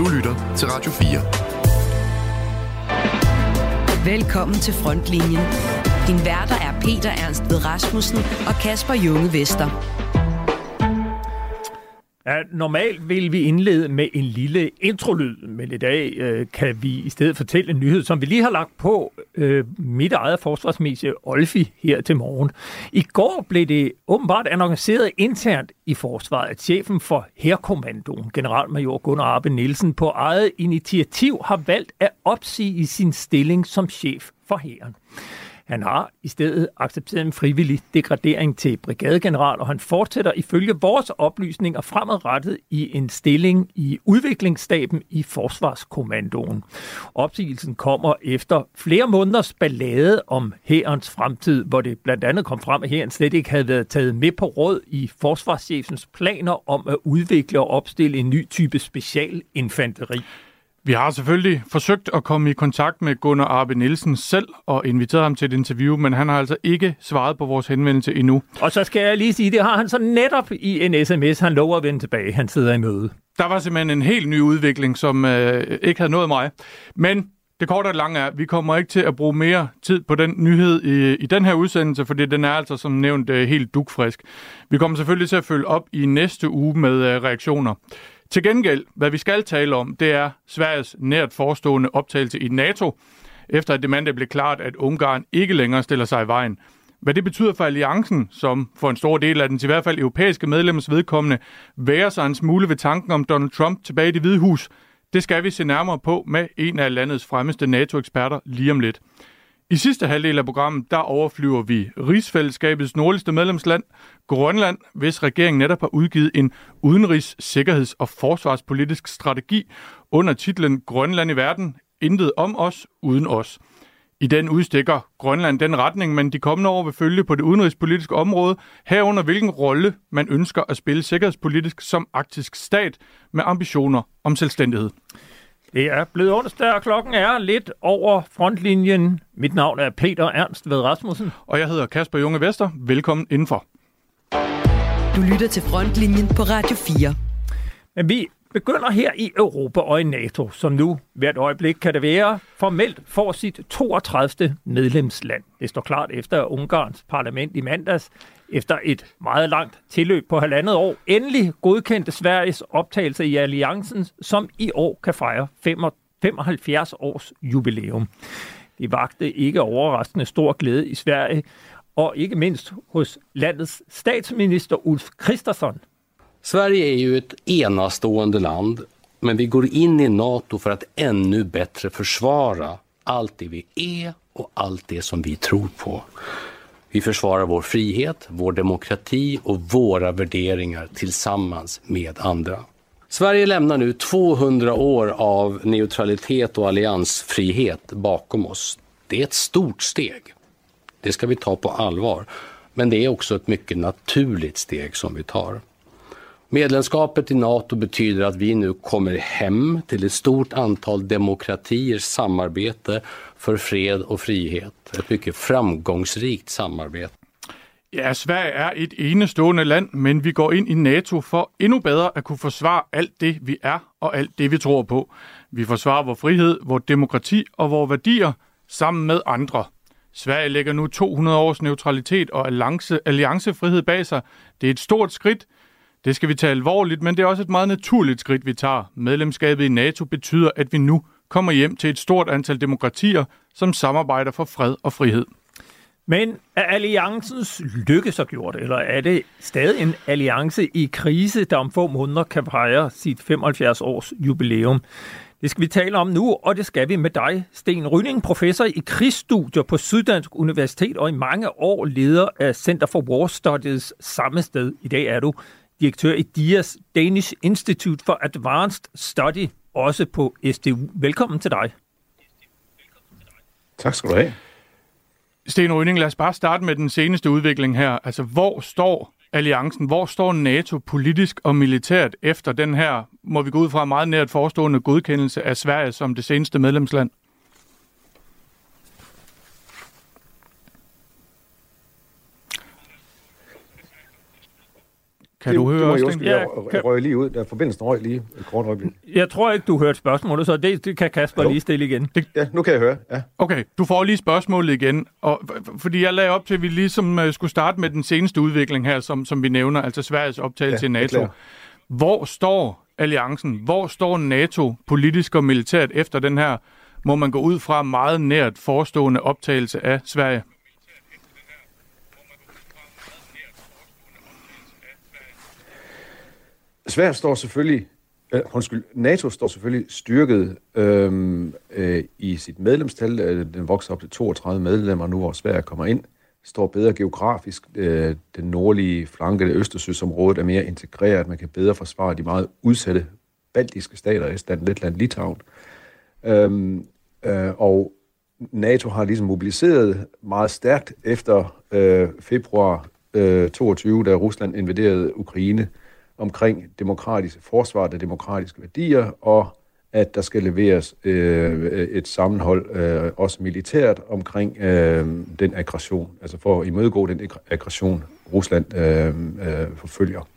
Du lytter til Radio 4. Velkommen til Frontlinjen. Din værter er Peter Ernst Ved Rasmussen og Kasper Junge Vester. Ja, normalt vil vi indlede med en lille introlyd, men i dag øh, kan vi i stedet fortælle en nyhed, som vi lige har lagt på øh, mit eget forsvarsmedie Olfi her til morgen. I går blev det åbenbart annonceret internt i forsvaret, at chefen for Herkommandoen, generalmajor Gunnar Arbe Nielsen, på eget initiativ har valgt at opsige sin stilling som chef for hæren. Han har i stedet accepteret en frivillig degradering til brigadegeneral, og han fortsætter ifølge vores oplysninger fremadrettet i en stilling i udviklingsstaben i Forsvarskommandoen. Opsigelsen kommer efter flere måneders ballade om hærens fremtid, hvor det blandt andet kom frem, at hæren slet ikke havde været taget med på råd i forsvarschefens planer om at udvikle og opstille en ny type specialinfanteri. Vi har selvfølgelig forsøgt at komme i kontakt med Gunnar Arbe Nielsen selv og inviteret ham til et interview, men han har altså ikke svaret på vores henvendelse endnu. Og så skal jeg lige sige, det har han så netop i en sms. Han lover at vende tilbage. Han sidder i møde. Der var simpelthen en helt ny udvikling, som øh, ikke havde nået mig. Men det korte og lange er, at vi kommer ikke til at bruge mere tid på den nyhed i, i den her udsendelse, fordi den er altså som nævnt øh, helt dukfrisk. Vi kommer selvfølgelig til at følge op i næste uge med øh, reaktioner. Til gengæld, hvad vi skal tale om, det er Sveriges nært forestående optagelse i NATO, efter at det mandag blev klart, at Ungarn ikke længere stiller sig i vejen. Hvad det betyder for alliancen, som for en stor del af den til i hvert fald europæiske medlemmers vedkommende, værer sig en smule ved tanken om Donald Trump tilbage i det hvide hus, det skal vi se nærmere på med en af landets fremmeste NATO-eksperter lige om lidt. I sidste halvdel af programmet, der overflyver vi rigsfællesskabets nordligste medlemsland, Grønland, hvis regeringen netop har udgivet en udenrigs-, sikkerheds- og forsvarspolitisk strategi under titlen Grønland i verden, intet om os, uden os. I den udstikker Grønland den retning, man de kommende år vil følge på det udenrigspolitiske område, herunder hvilken rolle man ønsker at spille sikkerhedspolitisk som arktisk stat med ambitioner om selvstændighed. Det er blevet onsdag, og klokken er lidt over frontlinjen. Mit navn er Peter Ernst ved Rasmussen. Og jeg hedder Kasper Junge Vester. Velkommen indenfor. Du lytter til frontlinjen på Radio 4. Men vi begynder her i Europa og i NATO, som nu hvert øjeblik kan det være, formelt får sit 32. medlemsland. Det står klart efter Ungarns parlament i mandags efter et meget langt tilløb på halvandet år, endelig godkendte Sveriges optagelse i alliancen, som i år kan fejre 75 års jubilæum. Det vagte ikke overraskende stor glæde i Sverige, og ikke mindst hos landets statsminister Ulf Kristersson. Sverige är ju ett enastående land, men vi går in i NATO för att ännu bättre försvara allt det vi är och allt det som vi tror på. Vi försvarar vår frihet, vår demokrati och våra värderingar tillsammans med andra. Sverige lämnar nu 200 år av neutralitet och alliansfrihet bakom oss. Det är ett stort steg. Det ska vi ta på allvar. Men det är också ett mycket naturligt steg som vi tar. Medlemskapet i Nato betyder att vi nu kommer hem till ett stort antal demokratiers samarbete för fred och frihet. Ett mycket framgångsrikt samarbete. Ja, Sverige er et enestående land, men vi går ind i NATO for endnu bedre at kunne forsvare alt det, vi er og alt det, vi tror på. Vi forsvarer vores frihed, vores demokrati og vores værdier sammen med andre. Sverige lægger nu 200 års neutralitet og alliance, alliancefrihed bag sig. Det er et stort skridt, det skal vi tage alvorligt, men det er også et meget naturligt skridt, vi tager. Medlemskabet i NATO betyder, at vi nu kommer hjem til et stort antal demokratier, som samarbejder for fred og frihed. Men er alliancens lykke så gjort, eller er det stadig en alliance i krise, der om få måneder kan fejre sit 75 års jubilæum? Det skal vi tale om nu, og det skal vi med dig, Sten Rynning, professor i krigsstudier på Syddansk Universitet, og i mange år leder af Center for War Studies samme sted. I dag er du direktør i DIAS, Danish Institute for Advanced Study, også på SDU. Velkommen til dig. Tak skal du have. Sten Rønning, lad os bare starte med den seneste udvikling her. Altså, hvor står alliancen, hvor står NATO politisk og militært efter den her, må vi gå ud fra, meget nært forestående godkendelse af Sverige som det seneste medlemsland? Kan det, du høre det os? Ja, jeg kan... røg lige ud. Der forbindelsen røg lige et kort øjeblik. Jeg tror ikke, du hørte spørgsmålet, så det, det kan Kasper jo. lige stille igen. Det... Ja, nu kan jeg høre. Ja. Okay, du får lige spørgsmålet igen. Og, fordi jeg lagde op til, at vi ligesom uh, skulle starte med den seneste udvikling her, som, som vi nævner, altså Sveriges optagelse ja, i NATO. Hvor står alliancen? Hvor står NATO politisk og militært efter den her, må man gå ud fra, meget nært forestående optagelse af Sverige? Sverige står selvfølgelig, øh, undskyld, NATO står selvfølgelig styrket øh, øh, i sit medlemstal. Øh, den vokser op til 32 medlemmer nu, hvor Sverige kommer ind. Står bedre geografisk. Øh, den nordlige flanke af Østersøsområdet er mere integreret. Man kan bedre forsvare de meget udsatte baltiske stater, Estland, Letland, Litauen. Øhm, øh, og NATO har ligesom mobiliseret meget stærkt efter øh, februar øh, 22, da Rusland invaderede Ukraine omkring demokratisk forsvar af demokratiske værdier, og at der skal leveres øh, et sammenhold, øh, også militært, omkring øh, den aggression, altså for at imødegå den aggression, Rusland øh, øh, forfølger.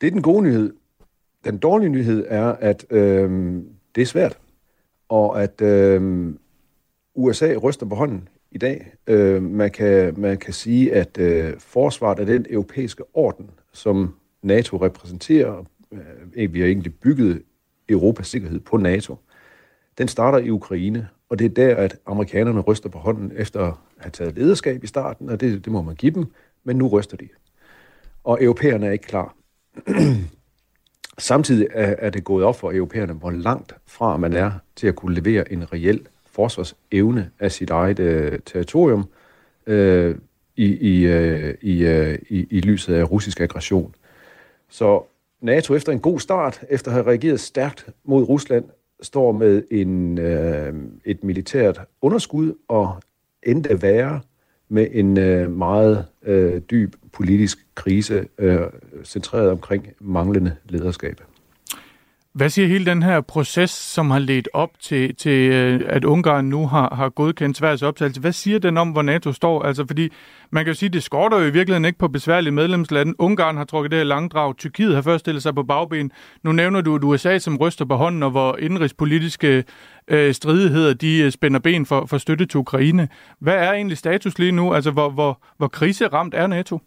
Det er den gode nyhed. Den dårlige nyhed er, at øh, det er svært, og at øh, USA ryster på hånden i dag. Øh, man, kan, man kan sige, at øh, forsvaret af den europæiske orden, som NATO repræsenterer, øh, vi har egentlig bygget Europas sikkerhed på NATO, den starter i Ukraine, og det er der, at amerikanerne ryster på hånden efter at have taget lederskab i starten, og det, det må man give dem, men nu ryster de. Og europæerne er ikke klar. Samtidig er, er det gået op for europæerne, hvor langt fra man er til at kunne levere en reel forsvarsevne af sit eget øh, territorium øh, i, i, øh, i, øh, i, i lyset af russisk aggression. Så NATO efter en god start, efter at have reageret stærkt mod Rusland, står med en, øh, et militært underskud og endda værre med en øh, meget øh, dyb politisk krise øh, centreret omkring manglende lederskab. Hvad siger hele den her proces, som har ledt op til, til øh, at Ungarn nu har, har godkendt Sveriges optagelse? Hvad siger den om, hvor NATO står? Altså, fordi man kan jo sige, det skorter jo i virkeligheden ikke på besværlige medlemslande. Ungarn har trukket det her langdrag. Tyrkiet har først stillet sig på bagben. Nu nævner du et USA, som ryster på hånden, og hvor indrigspolitiske øh, stridigheder, de øh, spænder ben for, for støtte til Ukraine. Hvad er egentlig status lige nu? Altså, hvor, hvor, hvor kriseramt er NATO?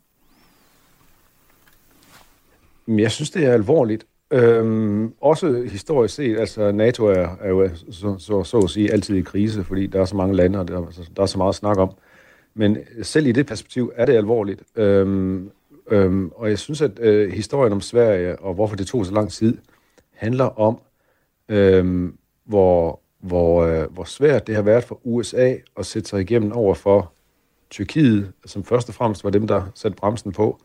Jeg synes, det er alvorligt, Øhm, også historisk set, altså NATO er, er jo så, så, så at sige altid i krise, fordi der er så mange lande, og der, altså, der er så meget at snakke om. Men øh, selv i det perspektiv er det alvorligt. Øhm, øhm, og jeg synes, at øh, historien om Sverige, og hvorfor det tog så lang tid, handler om, øhm, hvor, hvor, øh, hvor svært det har været for USA at sætte sig igennem over for Tyrkiet, som først og fremmest var dem, der satte bremsen på,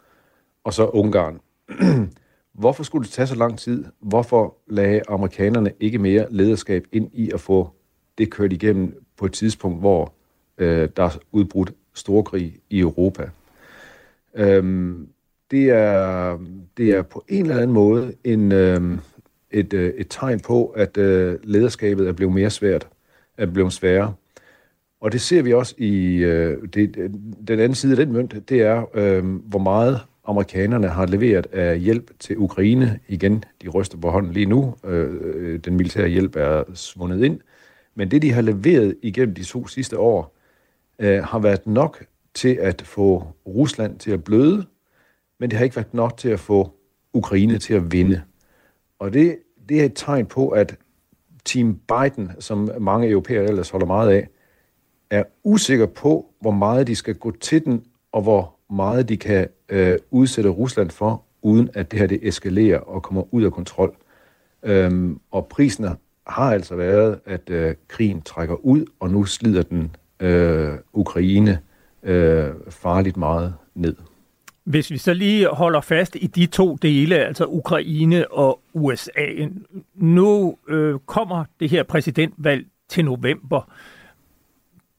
og så Ungarn. Hvorfor skulle det tage så lang tid? Hvorfor lagde amerikanerne ikke mere lederskab ind i at få det kørt igennem på et tidspunkt, hvor øh, der er udbrudt storkrig i Europa? Øhm, det, er, det er på en eller anden måde en, øh, et, øh, et tegn på, at øh, lederskabet er blevet mere svært, er blevet sværere. Og det ser vi også i øh, det, den anden side af den mønt, det er, øh, hvor meget amerikanerne har leveret af hjælp til Ukraine. Igen, de ryster på hånden lige nu. Øh, den militære hjælp er svundet ind. Men det, de har leveret igennem de to sidste år, øh, har været nok til at få Rusland til at bløde, men det har ikke været nok til at få Ukraine til at vinde. Og det, det er et tegn på, at Team Biden, som mange europæere ellers holder meget af, er usikker på, hvor meget de skal gå til den, og hvor meget de kan øh, udsætte Rusland for, uden at det her det eskalerer og kommer ud af kontrol. Øhm, og prisen har altså været, at øh, krigen trækker ud, og nu slider den øh, Ukraine øh, farligt meget ned. Hvis vi så lige holder fast i de to dele, altså Ukraine og USA. Nu øh, kommer det her præsidentvalg til november.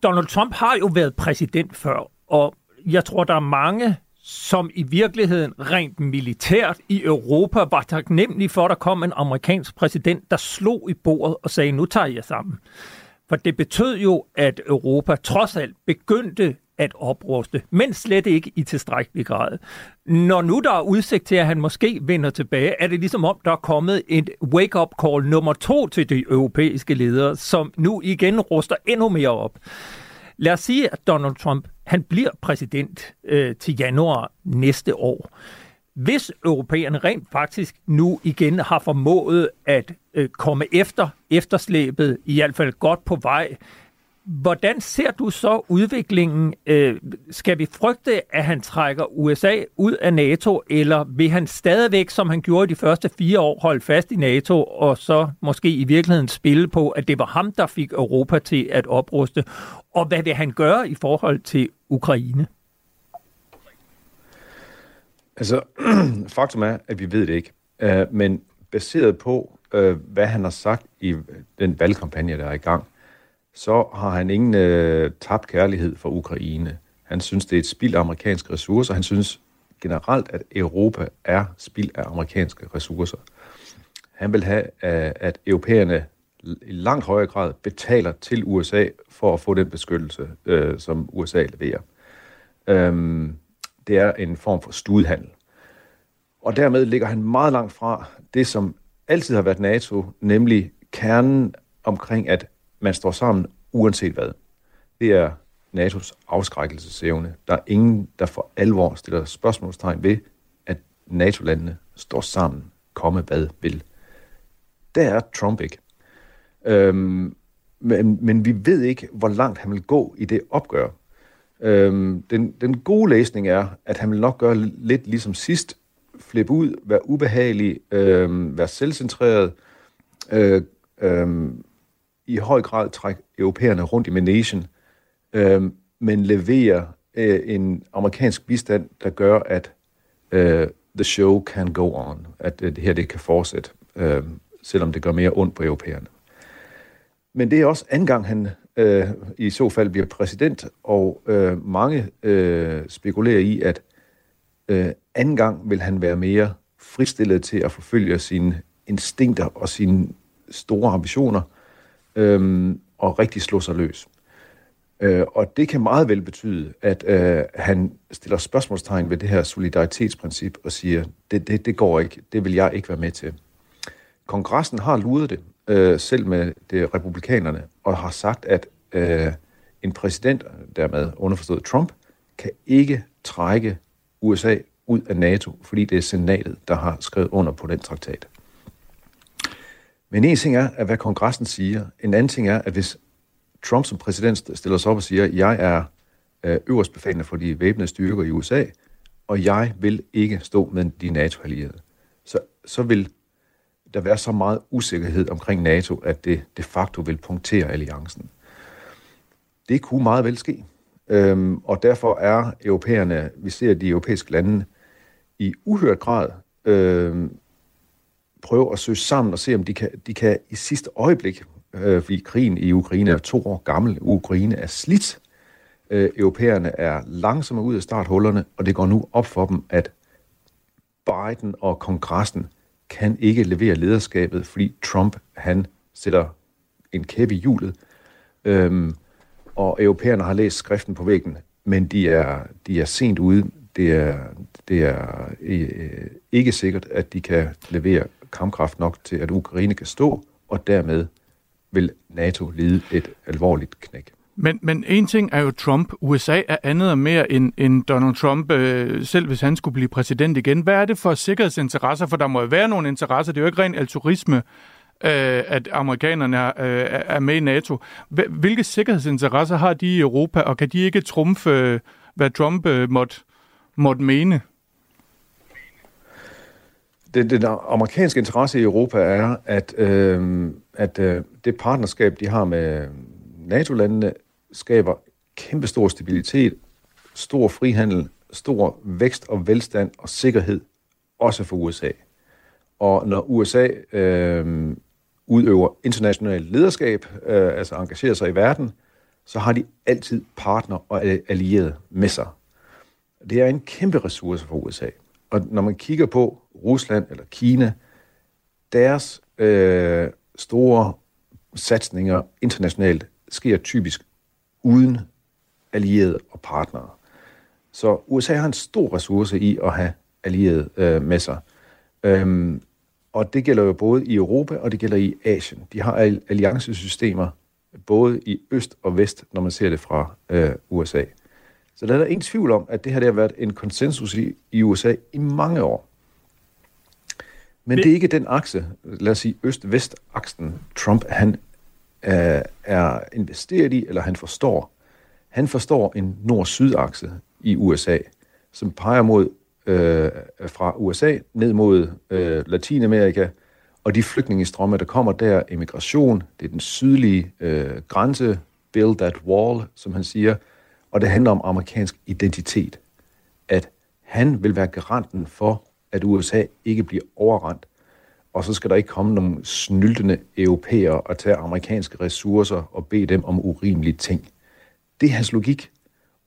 Donald Trump har jo været præsident før, og jeg tror, der er mange, som i virkeligheden rent militært i Europa var taknemmelige for, at der kom en amerikansk præsident, der slog i bordet og sagde, nu tager jeg sammen. For det betød jo, at Europa trods alt begyndte at opruste, men slet ikke i tilstrækkelig grad. Når nu der er udsigt til, at han måske vender tilbage, er det ligesom om, der er kommet et wake-up call nummer to til de europæiske ledere, som nu igen ruster endnu mere op. Lad os sige, at Donald Trump han bliver præsident øh, til januar næste år. Hvis europæerne rent faktisk nu igen har formået at øh, komme efter efterslæbet, i hvert fald godt på vej, hvordan ser du så udviklingen? Øh, skal vi frygte, at han trækker USA ud af NATO, eller vil han stadigvæk, som han gjorde de første fire år, holde fast i NATO, og så måske i virkeligheden spille på, at det var ham, der fik Europa til at opruste? Og hvad vil han gøre i forhold til Ukraine? Altså, faktum er, at vi ved det ikke. Øh, men baseret på, øh, hvad han har sagt i den valgkampagne, der er i gang, så har han ingen øh, tabt kærlighed for Ukraine. Han synes, det er et spild af amerikanske ressourcer. Han synes generelt, at Europa er spild af amerikanske ressourcer. Han vil have, øh, at europæerne i langt højere grad betaler til USA for at få den beskyttelse, øh, som USA leverer. Øhm, det er en form for studhandel. Og dermed ligger han meget langt fra det, som altid har været NATO, nemlig kernen omkring, at man står sammen uanset hvad. Det er NATO's afskrækkelsesevne. Der er ingen, der for alvor stiller spørgsmålstegn ved, at NATO-landene står sammen, komme hvad vil. Der er Trump ikke. Øhm, men, men vi ved ikke, hvor langt han vil gå i det opgør. Øhm, den, den gode læsning er, at han vil nok gøre lidt ligesom sidst, flippe ud, være ubehagelig, øhm, være selvcentreret, øh, øh, i høj grad trække europæerne rundt i managen, øh, men levere øh, en amerikansk bistand, der gør, at øh, the show can go on, at øh, det her det kan fortsætte, øh, selvom det gør mere ondt på europæerne. Men det er også anden gang, han øh, i så fald bliver præsident, og øh, mange øh, spekulerer i, at øh, anden gang vil han være mere fristillet til at forfølge sine instinkter og sine store ambitioner, øh, Øhm, og rigtig slå sig løs. Øh, og det kan meget vel betyde, at øh, han stiller spørgsmålstegn ved det her solidaritetsprincip og siger, det, det, det går ikke, det vil jeg ikke være med til. Kongressen har luret det, øh, selv med det republikanerne, og har sagt, at øh, en præsident, dermed underforstået Trump, kan ikke trække USA ud af NATO, fordi det er senatet, der har skrevet under på den traktat. Men en ting er, at hvad kongressen siger. En anden ting er, at hvis Trump som præsident stiller sig op og siger, at jeg er øh, øverstbefalende for de væbnede styrker i USA, og jeg vil ikke stå med de NATO-allierede, så, så vil der være så meget usikkerhed omkring NATO, at det de facto vil punktere alliancen. Det kunne meget vel ske. Øhm, og derfor er europæerne, vi ser de europæiske lande, i uhørt grad øhm, prøve at søge sammen og se, om de kan, de kan i sidste øjeblik, øh, fordi krigen i Ukraine er to år gammel, Ukraine er slidt, øh, europæerne er langsomme ud af starthullerne, og det går nu op for dem, at Biden og kongressen kan ikke levere lederskabet, fordi Trump, han sætter en kæp i hjulet. Øhm, og europæerne har læst skriften på væggen, men de er, de er sent ude. Det er, det er øh, øh ikke sikkert, at de kan levere kampkraft nok til, at Ukraine kan stå, og dermed vil NATO lide et alvorligt knæk. Men, men en ting er jo Trump. USA er andet og mere end, end Donald Trump, øh, selv hvis han skulle blive præsident igen. Hvad er det for sikkerhedsinteresser? For der må jo være nogle interesser. Det er jo ikke ren altruisme, øh, at amerikanerne er, øh, er med i NATO. Hvilke sikkerhedsinteresser har de i Europa, og kan de ikke trumfe, øh, hvad Trump øh, måtte, måtte mene? Det, den amerikanske interesse i Europa er, at, øh, at øh, det partnerskab, de har med NATO-landene, skaber kæmpe stor stabilitet, stor frihandel, stor vækst og velstand og sikkerhed, også for USA. Og når USA øh, udøver internationalt lederskab, øh, altså engagerer sig i verden, så har de altid partner og allierede med sig. Det er en kæmpe ressource for USA. Og når man kigger på Rusland eller Kina, deres øh, store satsninger internationalt sker typisk uden allierede og partnere. Så USA har en stor ressource i at have allierede øh, med sig. Øhm, og det gælder jo både i Europa, og det gælder i Asien. De har alliancesystemer både i øst og vest, når man ser det fra øh, USA. Så der er der ingen tvivl om, at det her det har været en konsensus i, i USA i mange år. Men det, er ikke den akse, lad os sige øst-vest-aksen, Trump han øh, er investeret i, eller han forstår. Han forstår en nord-syd-akse i USA, som peger mod øh, fra USA ned mod øh, Latinamerika, og de flygtningestrømme, der kommer der, immigration, det er den sydlige øh, grænse, build that wall, som han siger, og det handler om amerikansk identitet. At han vil være garanten for, at USA ikke bliver overrendt, og så skal der ikke komme nogle snyltende europæere og tage amerikanske ressourcer og bede dem om urimelige ting. Det er hans logik,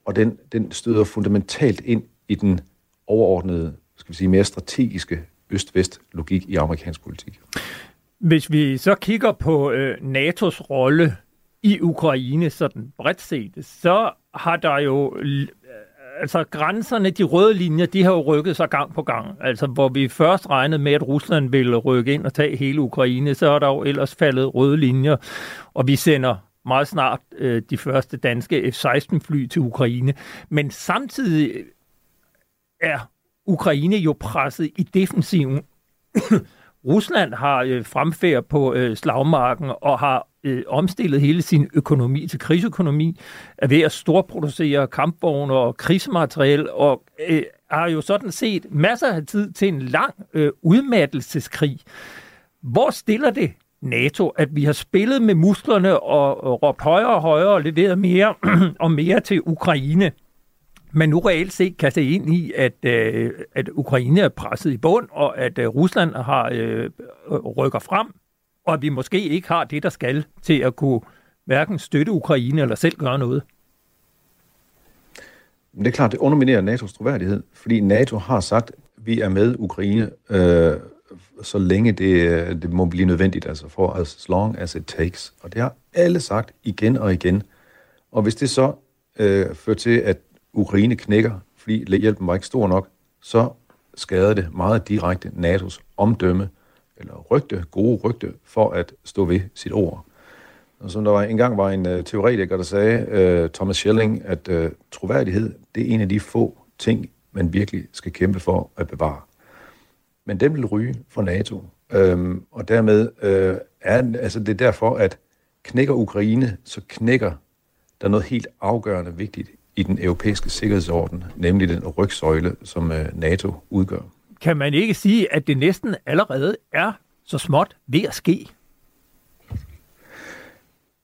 og den, den støder fundamentalt ind i den overordnede, skal vi sige, mere strategiske øst-vest-logik i amerikansk politik. Hvis vi så kigger på øh, NATO's rolle i Ukraine, sådan bredt set, så har der jo øh, altså grænserne, de røde linjer, de har jo rykket sig gang på gang. Altså hvor vi først regnede med, at Rusland ville rykke ind og tage hele Ukraine, så er der jo ellers faldet røde linjer, og vi sender meget snart øh, de første danske F-16-fly til Ukraine. Men samtidig er Ukraine jo presset i defensiven. Rusland har øh, fremfærd på øh, slagmarken og har øh, omstillet hele sin økonomi til krigsøkonomi, er ved at storproducere kampvogne og krigsmateriel, og øh, har jo sådan set masser af tid til en lang øh, udmattelseskrig. Hvor stiller det NATO, at vi har spillet med musklerne og, og råbt højere og højere og leveret mere og mere til Ukraine? men nu reelt set kan se ind i, at, øh, at Ukraine er presset i bund, og at øh, Rusland har øh, øh rykker frem, og at vi måske ikke har det, der skal til at kunne hverken støtte Ukraine eller selv gøre noget. Det er klart, det underminerer NATO's troværdighed, fordi NATO har sagt, at vi er med Ukraine, øh, så længe det, øh, det må blive nødvendigt, altså for as long as it takes. Og det har alle sagt igen og igen. Og hvis det så øh, fører til, at Ukraine knækker, fordi hjælpen var ikke stor nok, så skader det meget direkte NATO's omdømme, eller rygte, gode rygte, for at stå ved sit ord. Og som der var, engang var en uh, teoretiker, der sagde, uh, Thomas Schelling, at uh, troværdighed, det er en af de få ting, man virkelig skal kæmpe for at bevare. Men den vil ryge for NATO. Øhm, og dermed øh, er altså det er derfor, at knækker Ukraine, så knækker der noget helt afgørende vigtigt i den europæiske sikkerhedsorden, nemlig den rygsøjle, som øh, NATO udgør. Kan man ikke sige, at det næsten allerede er så småt ved at ske?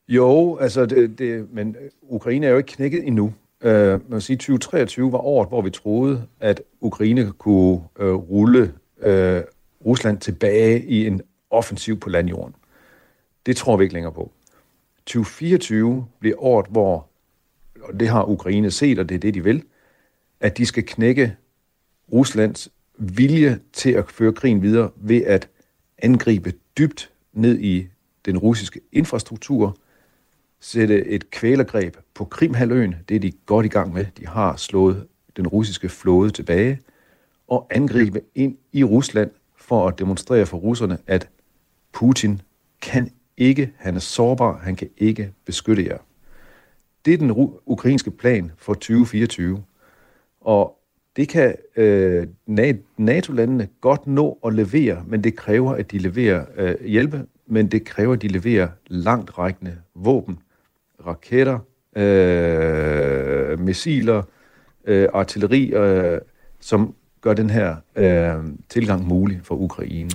Jo, altså, det, det, men Ukraine er jo ikke knækket endnu. Uh, man kan sige, 2023 var året, hvor vi troede, at Ukraine kunne uh, rulle uh, Rusland tilbage i en offensiv på landjorden. Det tror vi ikke længere på. 2024 bliver året, hvor og det har Ukraine set, og det er det, de vil, at de skal knække Ruslands vilje til at føre krigen videre ved at angribe dybt ned i den russiske infrastruktur, sætte et kvælergreb på Krimhaløen, det er de godt i gang med. De har slået den russiske flåde tilbage, og angribe ind i Rusland for at demonstrere for russerne, at Putin kan ikke, han er sårbar, han kan ikke beskytte jer. Det er den ukrainske plan for 2024. Og det kan øh, NATO-landene godt nå at levere, men det kræver, at de leverer øh, hjælpe, men det kræver, at de leverer langt rækkende våben, raketter, øh, missiler, øh, artilleri, øh, som gør den her øh, tilgang mulig for Ukraine.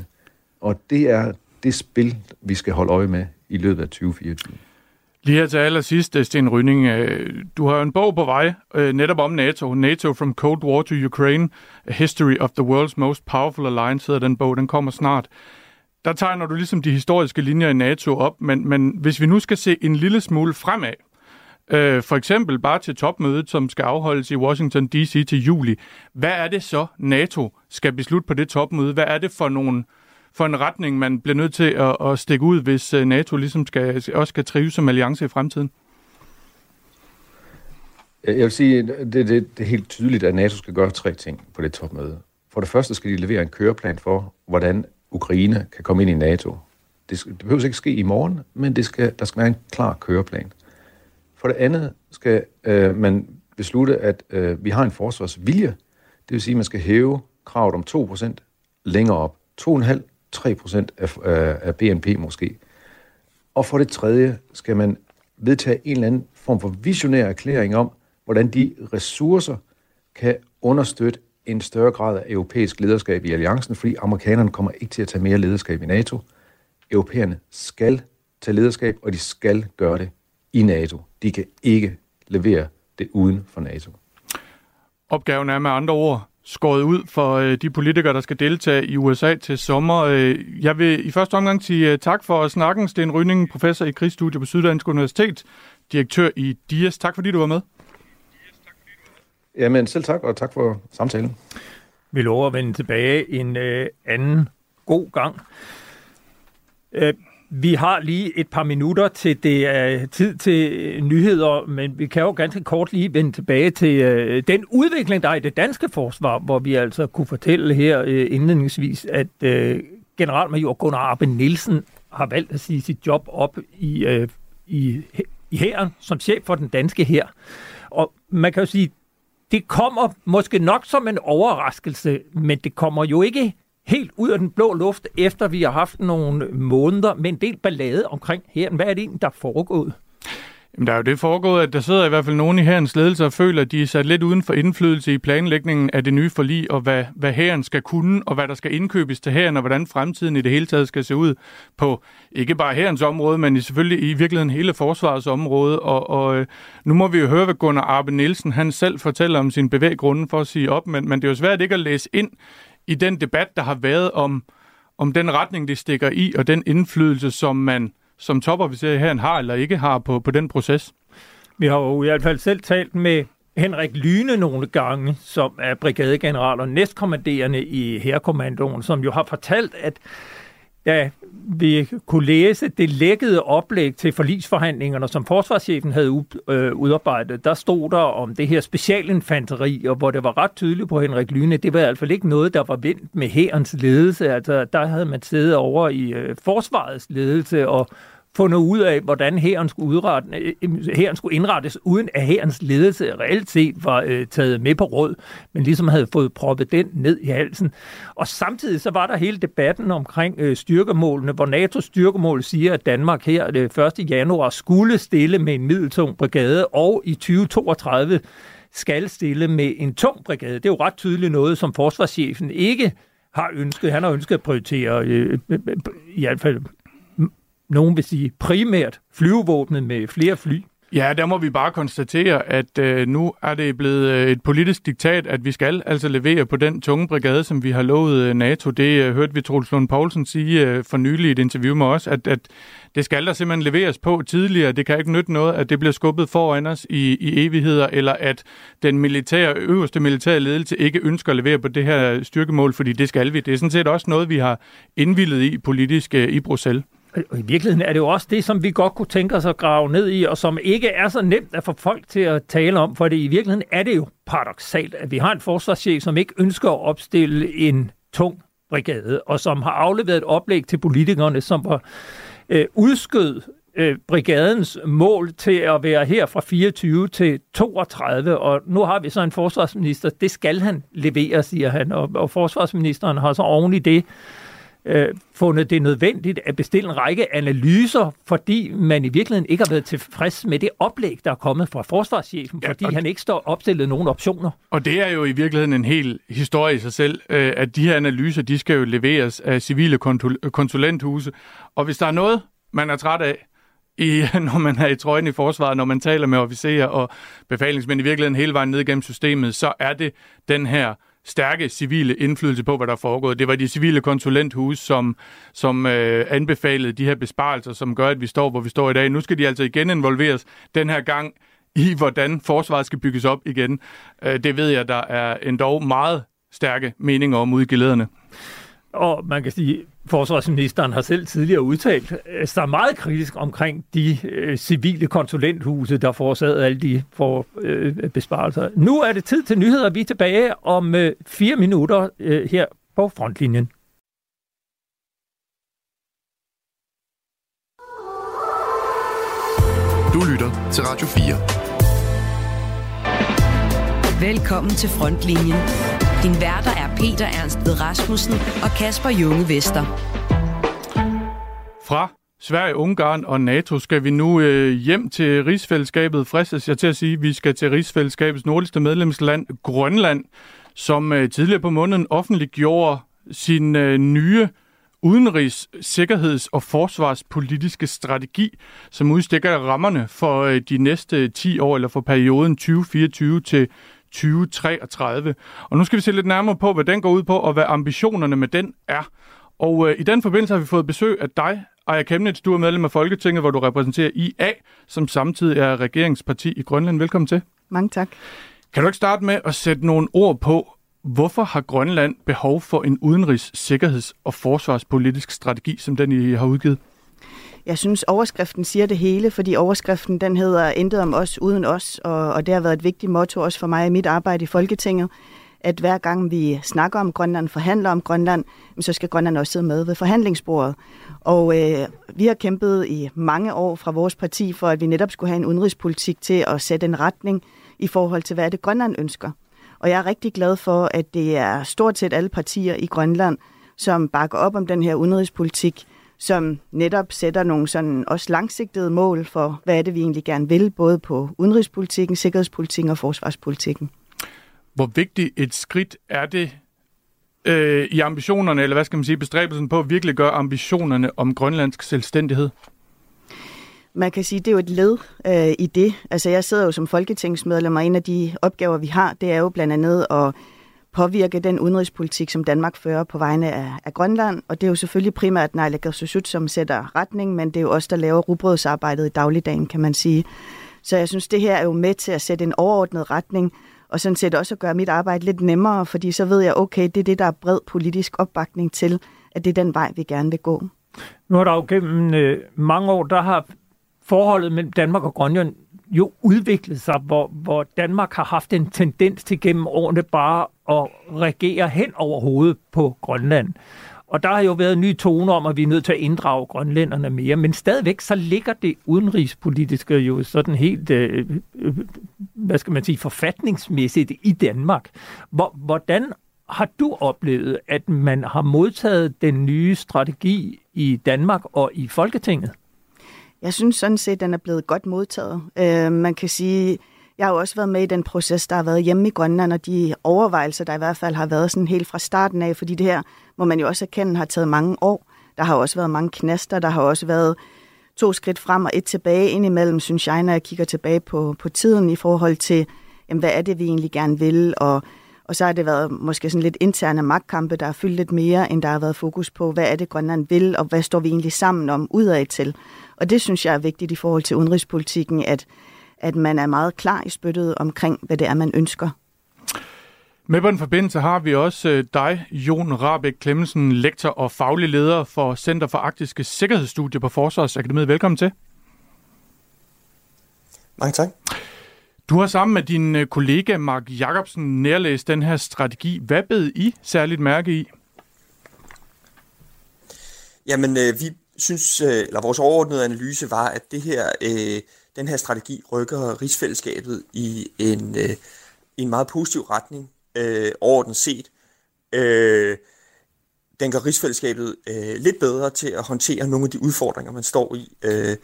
Og det er det spil, vi skal holde øje med i løbet af 2024. Lige her til allersidst, øh, Sten Rynning, øh, du har jo en bog på vej øh, netop om NATO. NATO from Cold War to Ukraine, A History of the World's Most Powerful Alliance hedder den bog, den kommer snart. Der tegner du ligesom de historiske linjer i NATO op, men, men hvis vi nu skal se en lille smule fremad, øh, for eksempel bare til topmødet, som skal afholdes i Washington D.C. til juli, hvad er det så, NATO skal beslutte på det topmøde? Hvad er det for nogle for en retning, man bliver nødt til at, at stikke ud, hvis øh, NATO ligesom skal, også skal trives som alliance i fremtiden? Jeg vil sige, det, det, det er helt tydeligt, at NATO skal gøre tre ting på det topmøde. For det første skal de levere en køreplan for, hvordan Ukraine kan komme ind i NATO. Det, skal, det behøver ikke ske i morgen, men det skal, der skal være en klar køreplan. For det andet skal øh, man beslutte, at øh, vi har en forsvarsvilje. Det vil sige, at man skal hæve kravet om 2% længere op. 2,5 3% af, øh, af BNP måske. Og for det tredje skal man vedtage en eller anden form for visionær erklæring om, hvordan de ressourcer kan understøtte en større grad af europæisk lederskab i alliancen, fordi amerikanerne kommer ikke til at tage mere lederskab i NATO. Europæerne skal tage lederskab, og de skal gøre det i NATO. De kan ikke levere det uden for NATO. Opgaven er med andre ord skåret ud for øh, de politikere, der skal deltage i USA til sommer. Øh, jeg vil i første omgang sige øh, tak for snakken, Sten Rynning, professor i krigsstudier på Syddansk Universitet, direktør i DIAS. Tak fordi du var med. Jamen selv tak, og tak for samtalen. Vi lover at vende tilbage en øh, anden god gang. Øh, vi har lige et par minutter til det er tid til øh, nyheder, men vi kan jo ganske kort lige vende tilbage til uh, den udvikling, der er i det danske forsvar, hvor vi altså kunne fortælle her uh, indledningsvis, at uh, generalmajor Gunnar Arbe Nielsen har valgt at sige sit job op i, uh, i, i hæren som chef for den danske her. Og man kan jo sige, det kommer måske nok som en overraskelse, men det kommer jo ikke helt ud af den blå luft, efter vi har haft nogle måneder med en del ballade omkring her. Hvad er det egentlig, der er foregået? Jamen, der er jo det foregået, at der sidder i hvert fald nogen i herrens ledelse og føler, at de er sat lidt uden for indflydelse i planlægningen af det nye forlig, og hvad, hvad herren skal kunne, og hvad der skal indkøbes til herren, og hvordan fremtiden i det hele taget skal se ud på ikke bare herrens område, men selvfølgelig i virkeligheden hele forsvarets område. Og, og øh, nu må vi jo høre, hvad Gunnar Arbe Nielsen han selv fortæller om sin bevæggrunde for at sige op, men, men det er jo svært ikke at læse ind i den debat, der har været om, om den retning, det stikker i, og den indflydelse, som man som topofficer her har eller ikke har på, på den proces? Vi har jo i hvert fald selv talt med Henrik Lyne nogle gange, som er brigadegeneral og næstkommanderende i herrekommandoen, som jo har fortalt, at da vi kunne læse det lækkede oplæg til forlisforhandlingerne, som forsvarschefen havde øh, udarbejdet, der stod der om det her specialinfanteri, og hvor det var ret tydeligt på Henrik Lyne, det var i hvert fald ikke noget, der var vendt med hærens ledelse. Altså, der havde man siddet over i øh, forsvarets ledelse og fundet ud af, hvordan hæren skulle, udrette, øh, øh, hæren skulle indrettes, uden at hærens ledelse reelt set var øh, taget med på råd, men ligesom havde fået proppet den ned i halsen. Og samtidig så var der hele debatten omkring øh, styrkemålene, hvor NATO's styrkemål siger, at Danmark her øh, det 1. januar skulle stille med en middeltung brigade, og i 2032 skal stille med en tung brigade. Det er jo ret tydeligt noget, som forsvarschefen ikke har ønsket. Han har ønsket at prioritere øh, øh i hvert fald nogen vil sige primært flyvevåbnet med flere fly. Ja, der må vi bare konstatere, at øh, nu er det blevet øh, et politisk diktat, at vi skal altså levere på den tunge brigade, som vi har lovet øh, NATO. Det øh, hørte vi Troels Lund Poulsen sige øh, for nylig i et interview med os, at, at det skal der simpelthen leveres på tidligere. Det kan ikke nytte noget, at det bliver skubbet foran os i, i evigheder, eller at den militære, øverste militære ledelse ikke ønsker at levere på det her styrkemål, fordi det skal vi. Det er sådan set også noget, vi har indvildet i politisk øh, i Bruxelles. Og i virkeligheden er det jo også det, som vi godt kunne tænke os at grave ned i, og som ikke er så nemt at få folk til at tale om, for det i virkeligheden er det jo paradoxalt, at vi har en forsvarschef, som ikke ønsker at opstille en tung brigade, og som har afleveret et oplæg til politikerne, som var øh, udskød øh, brigadens mål til at være her fra 24 til 32, og nu har vi så en forsvarsminister, det skal han levere, siger han, og, og forsvarsministeren har så oven i det øh, fundet det nødvendigt at bestille en række analyser, fordi man i virkeligheden ikke har været tilfreds med det oplæg, der er kommet fra forsvarschefen, fordi ja, han ikke står opstillet nogen optioner. Og det er jo i virkeligheden en hel historie i sig selv, øh, at de her analyser, de skal jo leveres af civile konsulenthuse. Og hvis der er noget, man er træt af, i, når man er i trøjen i forsvaret, når man taler med officerer og befalingsmænd i virkeligheden hele vejen ned gennem systemet, så er det den her stærke civile indflydelse på, hvad der er foregået. Det var de civile konsulenthus, som, som øh, anbefalede de her besparelser, som gør, at vi står, hvor vi står i dag. Nu skal de altså igen involveres den her gang i, hvordan forsvaret skal bygges op igen. Øh, det ved jeg, der er endda meget stærke meninger om ude i og man kan sige, forsvarsministeren har selv tidligere udtalt øh, sig meget kritisk omkring de øh, civile konsulenthuse, der forårsagede alle de for, øh, besparelser. Nu er det tid til nyheder. Vi er tilbage om øh, fire minutter øh, her på frontlinjen. Du lytter til Radio 4. Velkommen til Frontlinjen. Din værter er Peter Ernst Ved Rasmussen og Kasper Junge Vester. Fra Sverige, Ungarn og NATO skal vi nu øh, hjem til rigsfællesskabet. Fristes jeg til at sige, at vi skal til rigsfællesskabets nordligste medlemsland, Grønland, som øh, tidligere på måneden offentliggjorde sin øh, nye udenrigs-, sikkerheds- og forsvarspolitiske strategi, som udstikker rammerne for øh, de næste 10 år, eller for perioden 2024 til 2033. Og nu skal vi se lidt nærmere på, hvad den går ud på, og hvad ambitionerne med den er. Og øh, i den forbindelse har vi fået besøg af dig, Aya Kemnitz. Du er medlem af Folketinget, hvor du repræsenterer IA, som samtidig er regeringsparti i Grønland. Velkommen til. Mange tak. Kan du ikke starte med at sætte nogle ord på, hvorfor har Grønland behov for en udenrigs-, sikkerheds- og forsvarspolitisk strategi, som den I har udgivet? Jeg synes, overskriften siger det hele, fordi overskriften den hedder Intet om os uden os, og, og det har været et vigtigt motto også for mig i mit arbejde i Folketinget, at hver gang vi snakker om Grønland, forhandler om Grønland, så skal Grønland også sidde med ved forhandlingsbordet. Og øh, vi har kæmpet i mange år fra vores parti for, at vi netop skulle have en udenrigspolitik til at sætte en retning i forhold til, hvad det Grønland ønsker. Og jeg er rigtig glad for, at det er stort set alle partier i Grønland, som bakker op om den her udenrigspolitik, som netop sætter nogle sådan også langsigtede mål for, hvad er det, vi egentlig gerne vil, både på udenrigspolitikken, sikkerhedspolitikken og forsvarspolitikken. Hvor vigtigt et skridt er det øh, i ambitionerne, eller hvad skal man sige, bestræbelsen på at virkelig gøre ambitionerne om grønlandsk selvstændighed? Man kan sige, det er jo et led øh, i det. Altså jeg sidder jo som folketingsmedlem, og en af de opgaver, vi har, det er jo blandt andet at påvirke den udenrigspolitik, som Danmark fører på vegne af, af Grønland. Og det er jo selvfølgelig primært Naalakkersuisut, som sætter retning, men det er jo også der laver rugbrødsarbejdet i dagligdagen, kan man sige. Så jeg synes, det her er jo med til at sætte en overordnet retning, og sådan set også at gøre mit arbejde lidt nemmere, fordi så ved jeg, okay, det er det, der er bred politisk opbakning til, at det er den vej, vi gerne vil gå. Nu har der jo gennem øh, mange år, der har forholdet mellem Danmark og Grønland jo udviklet sig, hvor, hvor Danmark har haft en tendens til gennem årene bare at regere hen over hovedet på Grønland. Og der har jo været nye toner om, at vi er nødt til at inddrage grønlænderne mere, men stadigvæk så ligger det udenrigspolitiske jo sådan helt, øh, øh, hvad skal man sige, forfatningsmæssigt i Danmark. Hvor, hvordan har du oplevet, at man har modtaget den nye strategi i Danmark og i Folketinget? Jeg synes sådan set, at den er blevet godt modtaget. Øh, man kan sige, jeg har jo også været med i den proces, der har været hjemme i Grønland, og de overvejelser, der i hvert fald har været sådan helt fra starten af, fordi det her, må man jo også erkende, har taget mange år. Der har også været mange knaster, der har også været to skridt frem og et tilbage indimellem, synes jeg, når jeg kigger tilbage på, på tiden i forhold til, jamen, hvad er det, vi egentlig gerne vil, og, og så har det været måske sådan lidt interne magtkampe, der har fyldt lidt mere, end der har været fokus på, hvad er det, Grønland vil, og hvad står vi egentlig sammen om udad til. Og det synes jeg er vigtigt i forhold til udenrigspolitikken, at, at man er meget klar i spyttet omkring, hvad det er, man ønsker. Med på den forbindelse har vi også øh, dig, Jon Rabeck Klemmensen, lektor og faglig leder for Center for Arktiske Sikkerhedsstudier på Forsvarsakademiet. Velkommen til. Mange tak. Du har sammen med din øh, kollega Mark Jacobsen nærlæst den her strategi. Hvad bed I særligt mærke i? Jamen, øh, vi synes, øh, eller vores overordnede analyse var, at det her, øh, den her strategi rykker rigsfællesskabet i en, øh, i en meget positiv retning, øh, overordnet set. Øh, den gør rigsfællesskabet øh, lidt bedre til at håndtere nogle af de udfordringer, man står i, øh,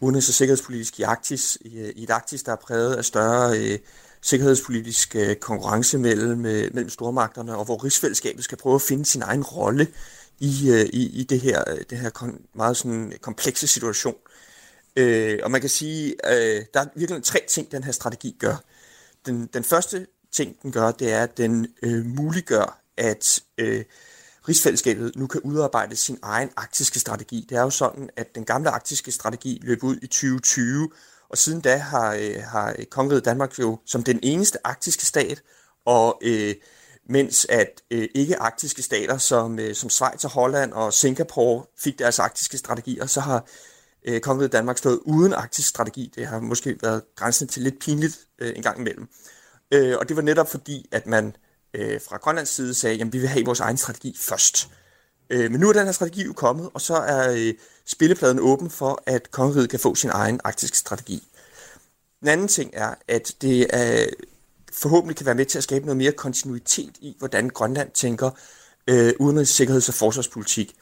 udenrigs- og sikkerhedspolitisk i Arktis, i, øh, i et Arktis, der er præget af større øh, sikkerhedspolitisk øh, konkurrence mellem, øh, mellem stormagterne, og hvor rigsfællesskabet skal prøve at finde sin egen rolle i, øh, i, i det her, øh, det her kon, meget sådan komplekse situation. Øh, Øh, og man kan sige, øh, der er virkelig tre ting, den her strategi gør. Den, den første ting, den gør, det er, at den øh, muliggør, at øh, rigsfællesskabet nu kan udarbejde sin egen arktiske strategi. Det er jo sådan, at den gamle arktiske strategi løb ud i 2020, og siden da har, øh, har kongeriget Danmark jo som den eneste arktiske stat og øh, mens at øh, ikke-arktiske stater som, øh, som Schweiz og Holland og Singapore fik deres arktiske strategier, så har øh, kongeriget Danmark stået uden arktisk strategi. Det har måske været grænsen til lidt pinligt øh, en gang imellem. Øh, og det var netop fordi, at man øh, fra Grønlands side sagde, at vi vil have vores egen strategi først. Øh, men nu er den her strategi jo kommet, og så er øh, spillepladen åben for, at kongeriget kan få sin egen arktiske strategi. Den anden ting er, at det er, forhåbentlig kan være med til at skabe noget mere kontinuitet i, hvordan Grønland tænker øh, udenrigs-, sikkerheds- og forsvarspolitik.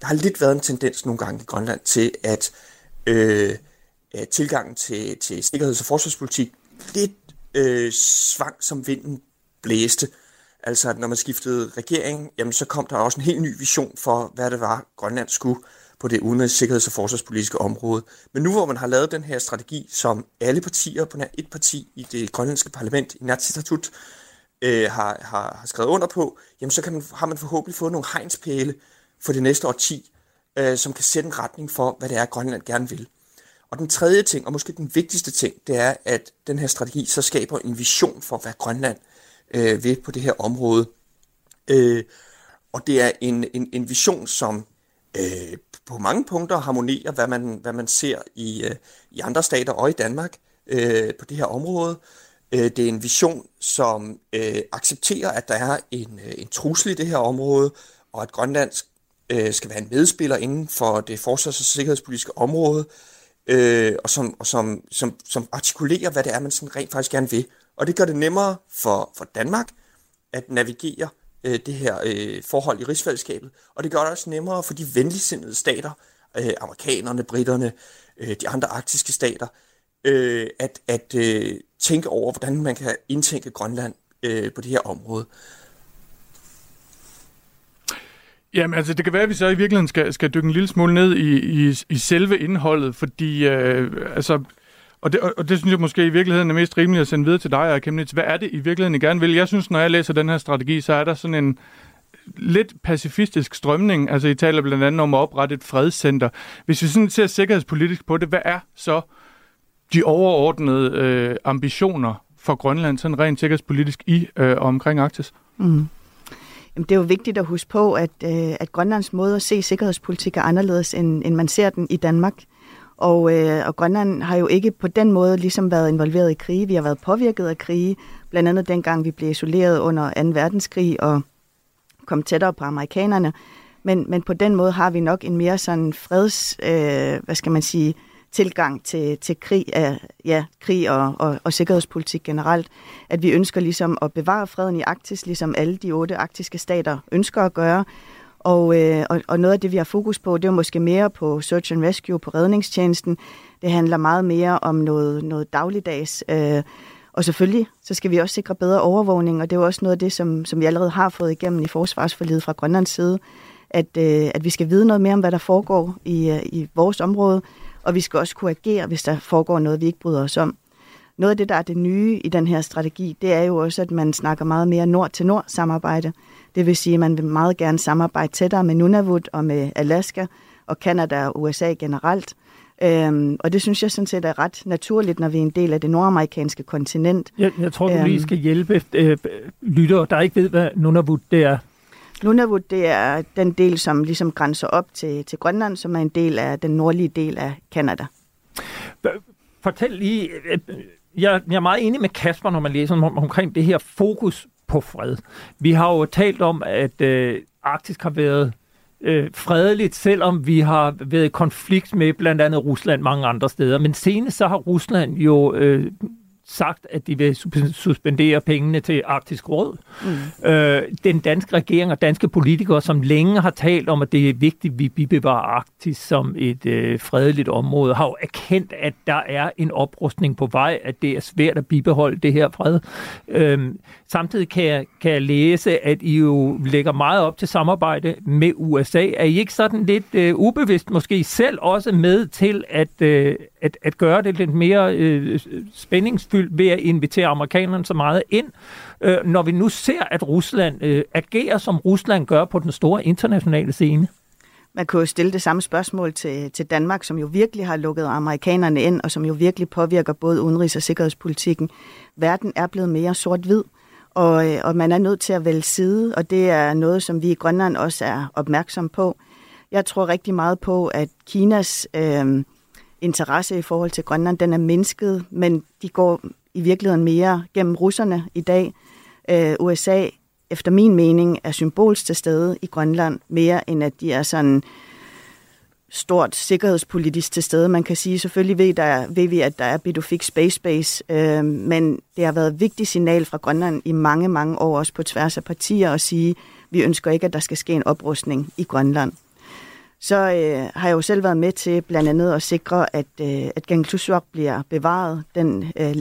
Der har lidt været en tendens nogle gange i Grønland til, at øh, tilgangen til, til sikkerheds- og forsvarspolitik lidt øh, svang som vinden blæste. Altså, at når man skiftede regering, jamen, så kom der også en helt ny vision for, hvad det var, Grønland skulle på det udenrigs-, sikkerheds- og forsvarspolitiske område. Men nu hvor man har lavet den her strategi, som alle partier på nær et parti i det grønlandske parlament, i Natsitatut, øh, har, har, har skrevet under på, jamen så kan man, har man forhåbentlig fået nogle hegnspæle for det næste årti, øh, som kan sætte en retning for, hvad det er, Grønland gerne vil. Og den tredje ting, og måske den vigtigste ting, det er, at den her strategi så skaber en vision for, hvad Grønland øh, vil på det her område. Øh, og det er en, en, en vision, som øh, på mange punkter harmonerer, hvad man, hvad man ser i, øh, i andre stater og i Danmark øh, på det her område. Øh, det er en vision, som øh, accepterer, at der er en, øh, en trussel i det her område, og at Grønland øh, skal være en medspiller inden for det forsvars- og sikkerhedspolitiske område, øh, og, som, og som, som, som artikulerer, hvad det er, man sådan rent faktisk gerne vil. Og det gør det nemmere for, for Danmark at navigere øh, det her øh, forhold i rigsfællesskabet, og det gør det også nemmere for de venligsindede stater, øh, amerikanerne, britterne, øh, de andre arktiske stater, øh, at, at øh, tænke over, hvordan man kan indtænke Grønland øh, på det her område. Jamen, altså, det kan være, at vi så i virkeligheden skal, skal dykke en lille smule ned i, i, i selve indholdet, fordi, øh, altså, og det, og det synes jeg måske i virkeligheden er mest rimeligt at sende videre til dig, Kemnitz. Hvad er det i virkeligheden, I gerne vil? Jeg synes, når jeg læser den her strategi, så er der sådan en lidt pacifistisk strømning. Altså, I taler blandt andet om at oprette et fredscenter. Hvis vi sådan ser sikkerhedspolitisk på det, hvad er så de overordnede øh, ambitioner for Grønland, sådan rent sikkerhedspolitisk i øh, omkring Arktis? Mm. Jamen, det er jo vigtigt at huske på, at, øh, at Grønlands måde at se sikkerhedspolitik er anderledes, end, end man ser den i Danmark. Og, øh, og Grønland har jo ikke på den måde ligesom været involveret i krige. Vi har været påvirket af krige, blandt andet dengang vi blev isoleret under 2. verdenskrig og kom tættere på amerikanerne. Men, men på den måde har vi nok en mere sådan freds, øh, hvad skal man sige, tilgang til, til krig, øh, ja, krig og, og, og sikkerhedspolitik generelt. At vi ønsker ligesom at bevare freden i Arktis, ligesom alle de otte arktiske stater ønsker at gøre. Og, øh, og, og noget af det, vi har fokus på, det er måske mere på search and rescue, på redningstjenesten. Det handler meget mere om noget, noget dagligdags. Øh, og selvfølgelig, så skal vi også sikre bedre overvågning, og det er jo også noget af det, som, som vi allerede har fået igennem i forsvarsforledet fra Grønlands side, at, øh, at vi skal vide noget mere om, hvad der foregår i, øh, i vores område, og vi skal også kunne agere, hvis der foregår noget, vi ikke bryder os om. Noget af det, der er det nye i den her strategi, det er jo også, at man snakker meget mere nord-til-nord samarbejde. Det vil sige, at man vil meget gerne samarbejde tættere med Nunavut og med Alaska og Kanada og USA generelt. Øhm, og det synes jeg sådan set er ret naturligt, når vi er en del af det nordamerikanske kontinent. Jeg, jeg tror, du øhm, lige skal hjælpe øh, lyttere, der ikke ved, hvad Nunavut det er. Nunavut, det er den del, som ligesom grænser op til, til Grønland, som er en del af den nordlige del af Kanada. Fortæl lige, øh, jeg, jeg er meget enig med Kasper, når man læser om, omkring det her fokus på fred. Vi har jo talt om, at øh, Arktis har været øh, fredeligt, selvom vi har været i konflikt med blandt andet Rusland mange andre steder. Men senest så har Rusland jo øh, sagt, at de vil suspendere pengene til Arktisk Råd. Mm. Øh, den danske regering og danske politikere, som længe har talt om, at det er vigtigt, at vi bevarer Arktis som et øh, fredeligt område, har jo erkendt, at der er en oprustning på vej, at det er svært at bibeholde det her fred. Øh, samtidig kan jeg, kan jeg læse, at I jo lægger meget op til samarbejde med USA. Er I ikke sådan lidt øh, ubevidst måske selv også med til at, øh, at, at gøre det lidt mere øh, spændingsfyldt ved at invitere amerikanerne så meget ind, øh, når vi nu ser, at Rusland øh, agerer, som Rusland gør på den store internationale scene? Man kunne jo stille det samme spørgsmål til, til Danmark, som jo virkelig har lukket amerikanerne ind, og som jo virkelig påvirker både udenrigs- og sikkerhedspolitikken. Verden er blevet mere sort-hvid, og, øh, og man er nødt til at vælge side, og det er noget, som vi i Grønland også er opmærksom på. Jeg tror rigtig meget på, at Kinas øh, interesse i forhold til Grønland, den er mindsket, men de går i virkeligheden mere gennem russerne i dag. Øh, USA, efter min mening, er symbolsk til stede i Grønland, mere end at de er sådan stort sikkerhedspolitisk til stede. Man kan sige, selvfølgelig ved, der, ved vi, at der er Bidufik Space Base, øh, men det har været et vigtigt signal fra Grønland i mange, mange år, også på tværs af partier, at sige, at vi ønsker ikke, at der skal ske en oprustning i Grønland. Så øh, har jeg jo selv været med til blandt andet at sikre, at, øh, at Ganglusuaq bliver bevaret, den øh,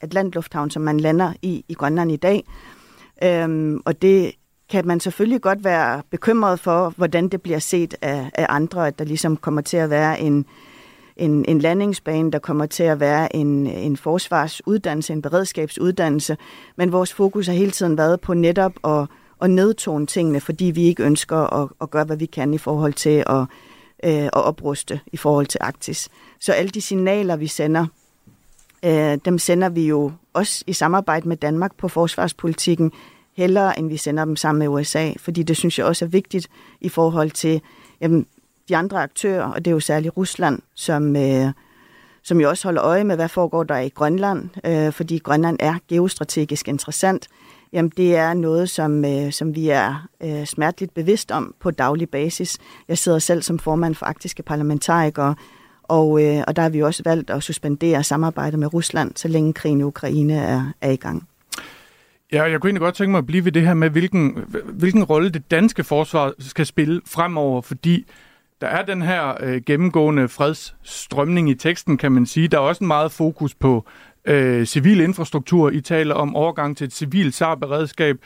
Atlantlufthavn, som man lander i i Grønland i dag. Øhm, og det kan man selvfølgelig godt være bekymret for, hvordan det bliver set af, af andre, at der ligesom kommer til at være en, en, en landingsbane, der kommer til at være en, en forsvarsuddannelse, en beredskabsuddannelse, men vores fokus har hele tiden været på netop at, at nedtone tingene, fordi vi ikke ønsker at, at gøre, hvad vi kan i forhold til at, øh, at opruste i forhold til Arktis. Så alle de signaler, vi sender, øh, dem sender vi jo også i samarbejde med Danmark på forsvarspolitikken, hellere end vi sender dem sammen med USA, fordi det synes jeg også er vigtigt i forhold til jamen, de andre aktører, og det er jo særligt Rusland, som, øh, som jo også holder øje med, hvad foregår der i Grønland, øh, fordi Grønland er geostrategisk interessant. Jamen, det er noget, som, øh, som vi er øh, smerteligt bevidst om på daglig basis. Jeg sidder selv som formand for arktiske parlamentarikere, og, øh, og der har vi også valgt at suspendere samarbejdet med Rusland, så længe krigen i Ukraine er, er i gang. Ja, jeg kunne egentlig godt tænke mig at blive ved det her med, hvilken, hvilken rolle det danske forsvar skal spille fremover, fordi der er den her øh, gennemgående fredsstrømning i teksten, kan man sige. Der er også en meget fokus på øh, civil infrastruktur. I taler om overgang til et civilt SAR-beredskab.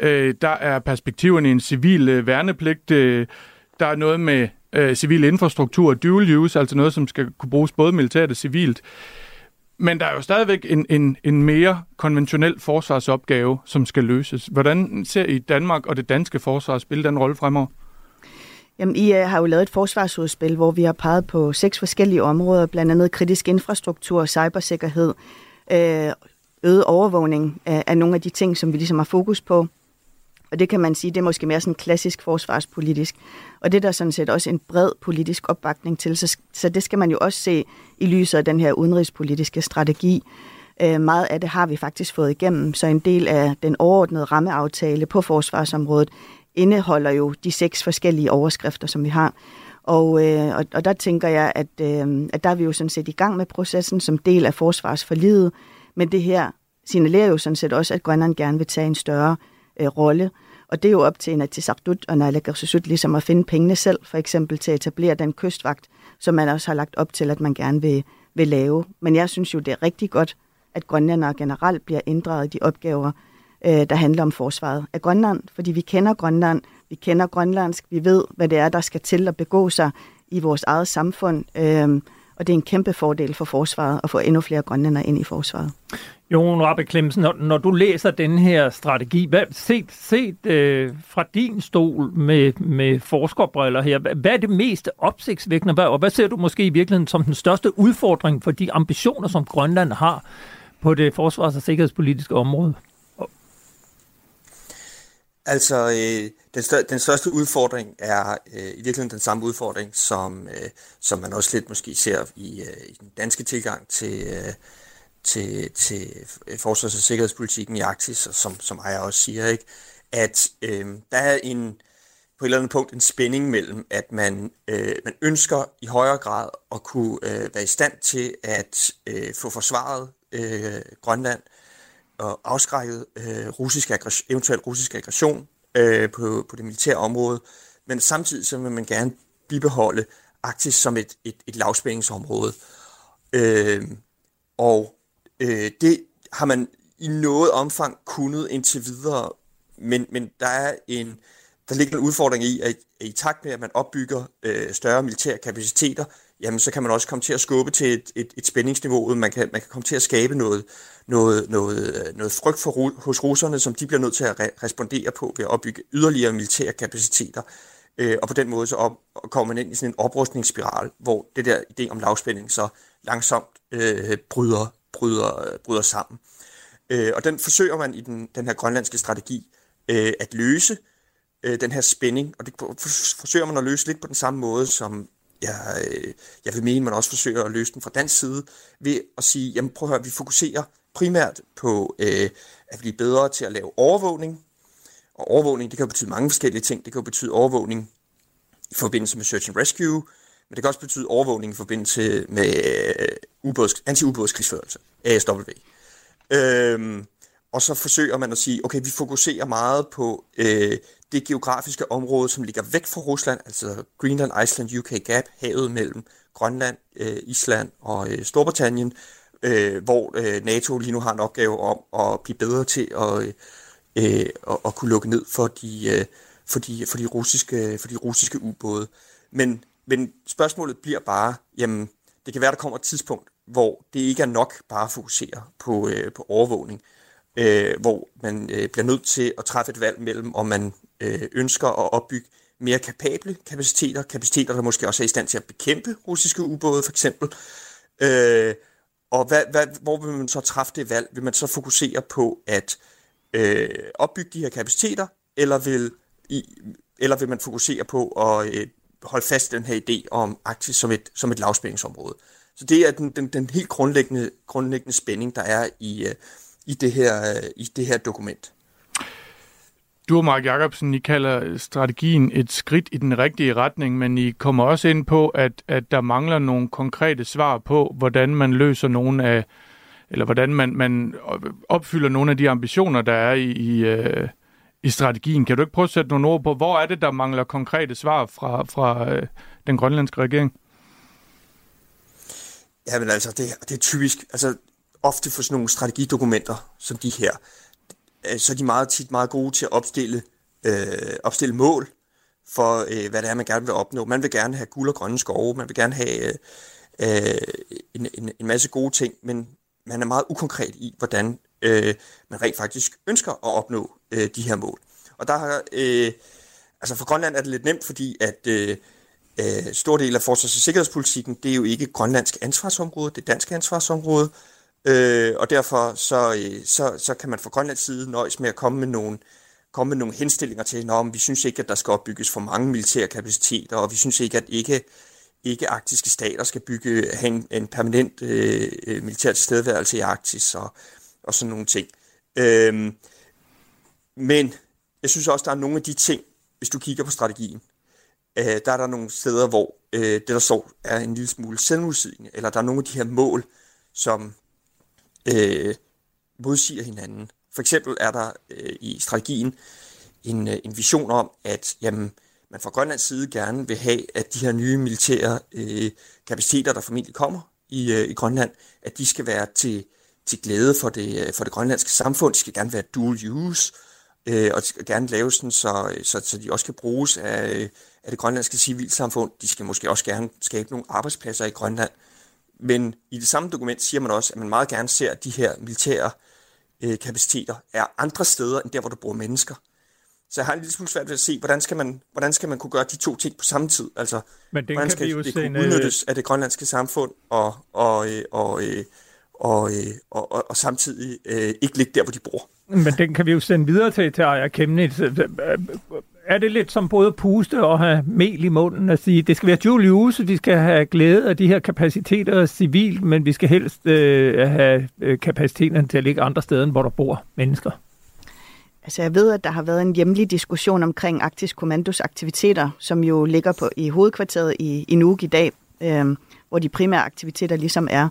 Øh, der er perspektiverne i en civil øh, værnepligt. Øh, der er noget med øh, civil infrastruktur dual use, altså noget, som skal kunne bruges både militært og civilt. Men der er jo stadigvæk en, en, en mere konventionel forsvarsopgave, som skal løses. Hvordan ser I Danmark og det danske forsvar spille den rolle fremover? Jamen, I øh, har jo lavet et forsvarsudspil, hvor vi har peget på seks forskellige områder, blandt andet kritisk infrastruktur, cybersikkerhed, øh, øget overvågning af, af nogle af de ting, som vi ligesom har fokus på. Og det kan man sige, det er måske mere sådan klassisk forsvarspolitisk. Og det er der sådan set også en bred politisk opbakning til. Så, så det skal man jo også se i lyset af den her udenrigspolitiske strategi. Øh, meget af det har vi faktisk fået igennem, så en del af den overordnede rammeaftale på forsvarsområdet indeholder jo de seks forskellige overskrifter, som vi har. Og, øh, og, og der tænker jeg, at, øh, at der er vi jo sådan set i gang med processen som del af forsvarsforlidet, men det her signalerer jo sådan set også, at Grønland gerne vil tage en større øh, rolle. Og det er jo op til Inatsisartut og Naalakkersuisut ligesom at finde pengene selv, for eksempel til at etablere den kystvagt, som man også har lagt op til, at man gerne vil, vil lave. Men jeg synes jo, det er rigtig godt, at grønlændere generelt bliver inddraget i de opgaver, øh, der handler om forsvaret af Grønland, fordi vi kender Grønland, vi kender grønlandsk, vi ved, hvad det er, der skal til at begå sig i vores eget samfund, øh, og det er en kæmpe fordel for forsvaret at få endnu flere grønlændere ind i forsvaret. Jon Rappe Klemsen, når, når du læser den her strategi, hvad, set, set øh, fra din stol med, med forskerbriller her, hvad, hvad er det mest opsigtsvækkende, og hvad ser du måske i virkeligheden som den største udfordring for de ambitioner, som Grønland har på det forsvars- og sikkerhedspolitiske område? Altså, øh, den, stør, den største udfordring er øh, i virkeligheden den samme udfordring, som, øh, som man også lidt måske ser i, øh, i den danske tilgang til, øh, til, til øh, forsvars- og sikkerhedspolitikken i Arktis, og som, som jeg også siger, ikke? at øh, der er en, på et eller andet punkt en spænding mellem, at man, øh, man ønsker i højere grad at kunne øh, være i stand til at øh, få forsvaret øh, Grønland og afskrækket øh, russisk aggression, eventuel russisk aggression øh, på, på det militære område, men samtidig så vil man gerne bibeholde Arktis som et, et, et lavspændingsområde. Øh, og øh, det har man i noget omfang kunnet indtil videre, men, men der er en der ligger en udfordring i, at i takt med, at man opbygger øh, større militære kapaciteter, jamen så kan man også komme til at skubbe til et, et, et spændingsniveau. Man kan, man kan komme til at skabe noget, noget, noget, øh, noget frygt for, hos russerne, som de bliver nødt til at re- respondere på ved at opbygge yderligere militære kapaciteter. Øh, og på den måde så op, kommer man ind i sådan en oprustningsspiral, hvor det der idé om lavspænding så langsomt øh, bryder, bryder, bryder sammen. Øh, og den forsøger man i den, den her grønlandske strategi øh, at løse, øh, den her spænding, og det forsøger man at løse lidt på den samme måde, som jeg, øh, jeg vil mene, man også forsøger at løse den fra dansk side, ved at sige, jamen prøv at høre, vi fokuserer primært på øh, at blive bedre til at lave overvågning, og overvågning, det kan jo betyde mange forskellige ting. Det kan jo betyde overvågning i forbindelse med search and rescue, men det kan også betyde overvågning i forbindelse med øh, anti-ubådskrigsførelse, ASW. Øhm, og så forsøger man at sige, okay, vi fokuserer meget på øh, det geografiske område, som ligger væk fra Rusland, altså Greenland, Iceland, UK Gap, havet mellem Grønland, øh, Island og øh, Storbritannien, øh, hvor øh, NATO lige nu har en opgave om at blive bedre til at, øh, øh, at, at kunne lukke ned for de, øh, for de, for de russiske, for de russiske ubåde. Men, men spørgsmålet bliver bare, jamen, det kan være, der kommer et tidspunkt, hvor det ikke er nok bare at fokusere på, øh, på overvågning, øh, hvor man øh, bliver nødt til at træffe et valg mellem, om man øh, ønsker at opbygge mere kapable kapaciteter, kapaciteter, der måske også er i stand til at bekæmpe russiske ubåde for eksempel. Øh, og hvad, hvad, hvor vil man så træffe det valg? Vil man så fokusere på at øh, opbygge de her kapaciteter, eller vil, i, eller vil man fokusere på at øh, holde fast i den her idé om Arktis som et, som et lavspændingsområde? Så det er den, den, den helt grundlæggende, grundlæggende spænding, der er i, øh, i, det her, øh, i det her dokument. Du og Mark Jacobsen, I kalder øh, strategien et skridt i den rigtige retning, men I kommer også ind på, at, at der mangler nogle konkrete svar på, hvordan man løser nogle af, eller hvordan man, man opfylder nogle af de ambitioner, der er i, i, øh, i strategien. Kan du ikke prøve at sætte nogle ord på, hvor er det, der mangler konkrete svar fra, fra øh, den grønlandske regering? Ja, men altså, det, det er typisk, altså ofte for sådan nogle strategidokumenter som de her, Øh, så er de meget tit meget gode til at opstille, øh, opstille mål for, øh, hvad det er, man gerne vil opnå. Man vil gerne have guld og grønne skove, man vil gerne have øh, øh, en, en, en masse gode ting, men man er meget ukonkret i, hvordan øh, man rent faktisk ønsker at opnå øh, de her mål. Og der har, øh, altså for Grønland er det lidt nemt, fordi at øh, øh, stor del af forsvars- og sikkerhedspolitikken, det er jo ikke grønlandsk ansvarsområde, det er dansk ansvarsområde, Øh, og derfor så, øh, så, så kan man fra Grønlands side nøjes med at komme med nogle, komme med nogle henstillinger til, at vi synes ikke, at der skal opbygges for mange militære kapaciteter, og vi synes ikke, at ikke, ikke arktiske stater skal bygge have en, en permanent øh, øh militær tilstedeværelse i Arktis og, og sådan nogle ting. Øh, men jeg synes også, der er nogle af de ting, hvis du kigger på strategien, øh, der er der nogle steder, hvor øh, det, der står, er en lille smule selvmodsigende, eller der er nogle af de her mål, som øh, modsiger hinanden. For eksempel er der øh, i strategien en, øh, en vision om, at jamen, man fra Grønlands side gerne vil have, at de her nye militære øh, kapaciteter, der formentlig kommer i, øh, i Grønland, at de skal være til, til glæde for det, øh, for det grønlandske samfund. De skal gerne være dual use, øh, og de skal gerne laves sådan, så, øh, så, så de også kan bruges af, øh, af det grønlandske civilsamfund. De skal måske også gerne skabe nogle arbejdspladser i Grønland. Men i det samme dokument siger man også, at man meget gerne ser, at de her militære øh, kapaciteter er andre steder, end der, hvor der bor mennesker. Så jeg har en lille smule svært ved at se, hvordan skal man, hvordan skal man kunne gøre de to ting på samme tid? Altså, Men den hvordan skal vi jo det kunne udnyttes af det grønlandske samfund, og, og, øh, og, øh, og, og, og, og, og samtidig øh, ikke ligge der, hvor de bor? Men den kan vi jo sende videre til, til Aya Kemnitz er det lidt som både puste og have mel i munden at sige, det skal være dual use, vi skal have glæde af de her kapaciteter civilt, men vi skal helst øh, have øh, kapaciteten til at ligge andre steder, end hvor der bor mennesker. Altså jeg ved, at der har været en hjemlig diskussion omkring Arktisk Kommandos aktiviteter, som jo ligger på i hovedkvarteret i, i Nuuk i dag, øh, hvor de primære aktiviteter ligesom er.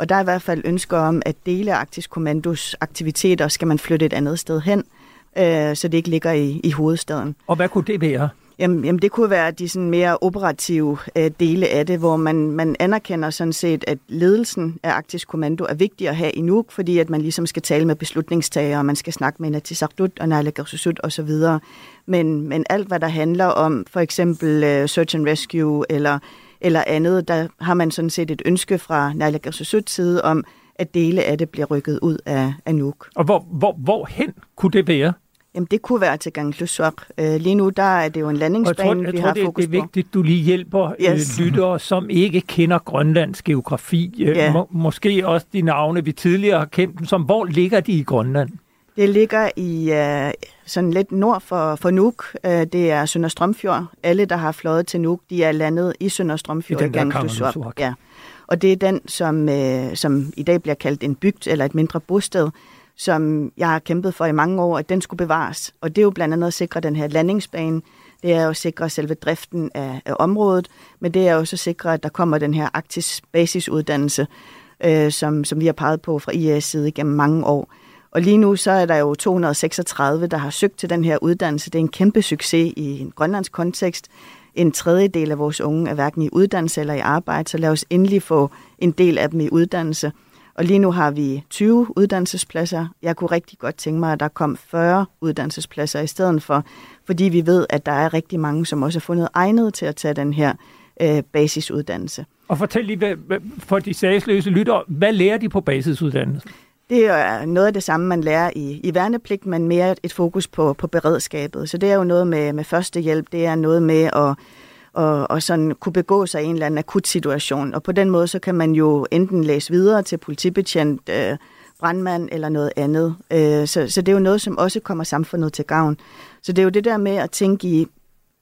Og der er i hvert fald ønsker om, at dele af Arktisk Kommandos aktiviteter skal man flytte et andet sted hen – øh, så det ikke ligger i, i hovedstaden. Og hvad kunne det være? Jamen, jamen det kunne være de sådan mere operative øh, dele af det, hvor man, man anerkender sådan set, at ledelsen af Arktisk Kommando er vigtig at have i Nuuk, fordi at man ligesom skal tale med beslutningstagere, og man skal snakke med Natisartut og Naalakkersuisut videre. Men, men alt, hvad der handler om for eksempel uh, search and rescue eller, eller andet, der har man sådan set et ønske fra Naalakkersuisuts side om, at dele af det bliver rykket ud af, af Nuuk. Og hvor, hvor, hvor hen kunne det være? Jamen, det kunne være til Gangluswap. Øh, lige nu, der er det jo en landingsbane, jeg tror, jeg vi tror, har det, fokus det er vigtigt, du lige hjælper yes. Yes. øh, lyttere, som ikke kender Grønlands geografi. Øh, må, måske også de navne, vi tidligere har kendt dem som. Hvor ligger de i Grønland? Det ligger i øh, sådan lidt nord for, for Nuuk. Øh, det er Sønder Strømfjord. Alle, der har fløjet til Nuuk, de er landet i Sønder Strømfjord I den der. Ja. Og det er den, som, øh, som i dag bliver kaldt en bygd eller et mindre bosted, som jeg har kæmpet for i mange år, at den skulle bevares. Og det er jo blandt andet at sikre den her landingsbane. Det er jo at sikre selve driften af, af området, men det er også at sikre, at der kommer den her Arktis basisuddannelse, øh, som, som vi har peget på fra IA's side gennem mange år. Og lige nu så er der jo 236, der har søgt til den her uddannelse. Det er en kæmpe succes i en grønlandsk kontekst. En tredjedel af vores unge er hverken i uddannelse eller i arbejde, så lad os endelig få en del af dem i uddannelse. Og lige nu har vi 20 uddannelsespladser. Jeg kunne rigtig godt tænke mig, at der kom 40 uddannelsespladser i stedet for, fordi vi ved, at der er rigtig mange, som også har fundet egnet til at tage den her øh, basisuddannelse. Og fortæl lige hvad, hvad, for de sagsløse lytter, hvad lærer de på basisuddannelsen? Det er noget af det samme, man lærer i, i værnepligt, men mere et fokus på, på beredskabet. Så det er jo noget med, med førstehjælp, det er noget med at, og, og sådan kunne begå sig i en eller anden akut situation. Og på den måde, så kan man jo enten læse videre til politibetjent, øh, brandmand eller noget andet. Øh, så, så det er jo noget, som også kommer samfundet til gavn. Så det er jo det der med at tænke i,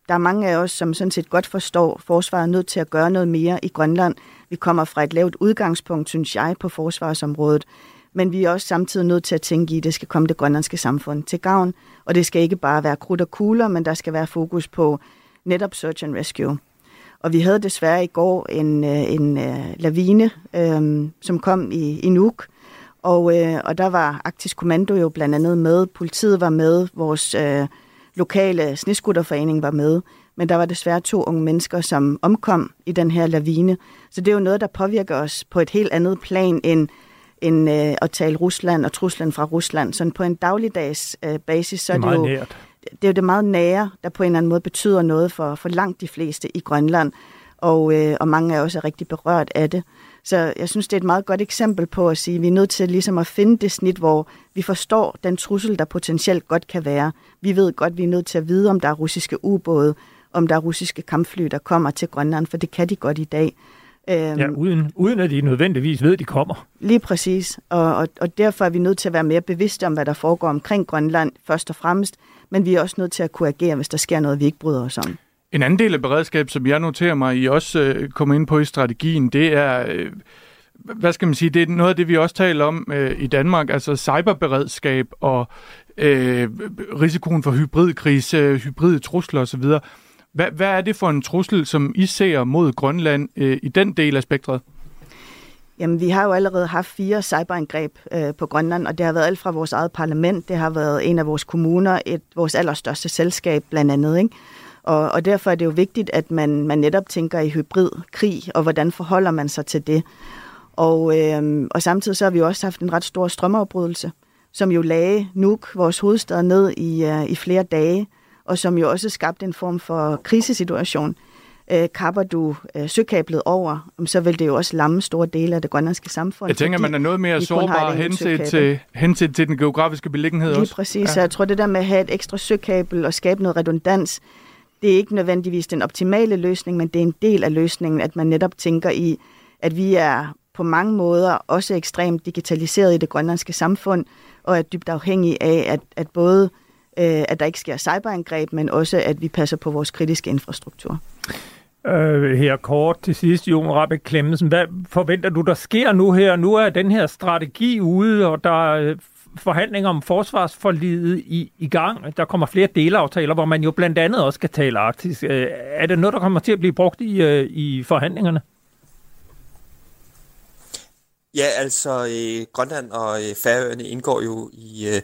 der er mange af os, som sådan set godt forstår, at forsvaret er nødt til at gøre noget mere i Grønland. Vi kommer fra et lavt udgangspunkt, synes jeg, på forsvarsområdet. Men vi er også samtidig nødt til at tænke i, at det skal komme det grønlandske samfund til gavn. Og det skal ikke bare være krudt og kugler, men der skal være fokus på netop search and rescue. Og vi havde desværre i går en, øh, en øh, lavine, øhm, som kom i, i Nuuk. Og, øh, og der var Arktisk Kommando jo blandt andet med. Politiet var med. Vores øh, lokale sneskuterforening var med. Men der var desværre to unge mennesker, som omkom i den her lavine. Så det er jo noget, der påvirker os på et helt andet plan end end øh, at tale Rusland og truslen fra Rusland. Så på en dagligdags øh, basis, så Det er er det, meget jo, nært. det er jo det meget nære, der på en eller anden måde betyder noget for, for langt de fleste i Grønland. Og, øh, og mange er også rigtig berørt af det. Så jeg synes, det er et meget godt eksempel på at sige, at vi er nødt til ligesom at finde det snit, hvor vi forstår den trussel, der potentielt godt kan være. Vi ved godt, at vi er nødt til at vide, om der er russiske ubåde, om der er russiske kampfly, der kommer til Grønland, for det kan de godt i dag. Øhm, Ja, uden, uden at de nødvendigvis ved, at de kommer. Lige præcis, og, og, og derfor er vi nødt til at være mere bevidste om, hvad der foregår omkring Grønland først og fremmest, men vi er også nødt til at kunne agere, hvis der sker noget, vi ikke bryder os om. En anden del af beredskab, som jeg noterer mig, I også øh, kommer ind på i strategien, det er, øh, hvad skal man sige, det er noget af det, vi også taler om øh, i Danmark, altså cyberberedskab og øh, risikoen for hybridkrise, hybride trusler osv. Hvad, hvad er det for en trussel, som I ser mod Grønland øh, i den del af spektret? Jamen, vi har jo allerede haft fire cyberangreb øh, på Grønland, og det har været alt fra vores eget parlament, det har været en af vores kommuner, et vores allerstørste selskab blandt andet, ikke? Og, og derfor er det jo vigtigt, at man, man netop tænker i hybridkrig, og hvordan forholder man sig til det. Og, øh, og samtidig så har vi jo også haft en ret stor strømafbrydelse, som jo lagde Nuuk, vores hovedstad, ned i, øh, i flere dage, og som jo også skabte en form for krisesituation. Øh, kapper du øh, søkablet over, så vil det jo også lamme store dele af det grønlandske samfund. Jeg tænker, man er noget mere sårbar henset til, henset til den geografiske beliggenhed Lige også. præcis, ja. så jeg tror, det der med at have et ekstra søkabel og skabe noget redundans, det er ikke nødvendigvis den optimale løsning, men det er en del af løsningen, at man netop tænker i, at vi er på mange måder også ekstremt digitaliseret i det grønlandske samfund, og er dybt afhængige af, at, at både øh, at der ikke sker cyberangreb, men også at vi passer på vores kritiske infrastruktur. Øh, her kort til sidst, Jon Rabeck Klemmensen. Hvad forventer du, der sker nu her? Nu er den her strategi ude, og der er øh, forhandlinger om forsvarsforlidet i, i gang. Der kommer flere delaftaler, hvor man jo blandt andet også skal tale arktisk. Øh, er det noget, der kommer til at blive brugt i, øh, i forhandlingerne? Ja, altså øh, Grønland og øh, Færøerne indgår jo i, øh,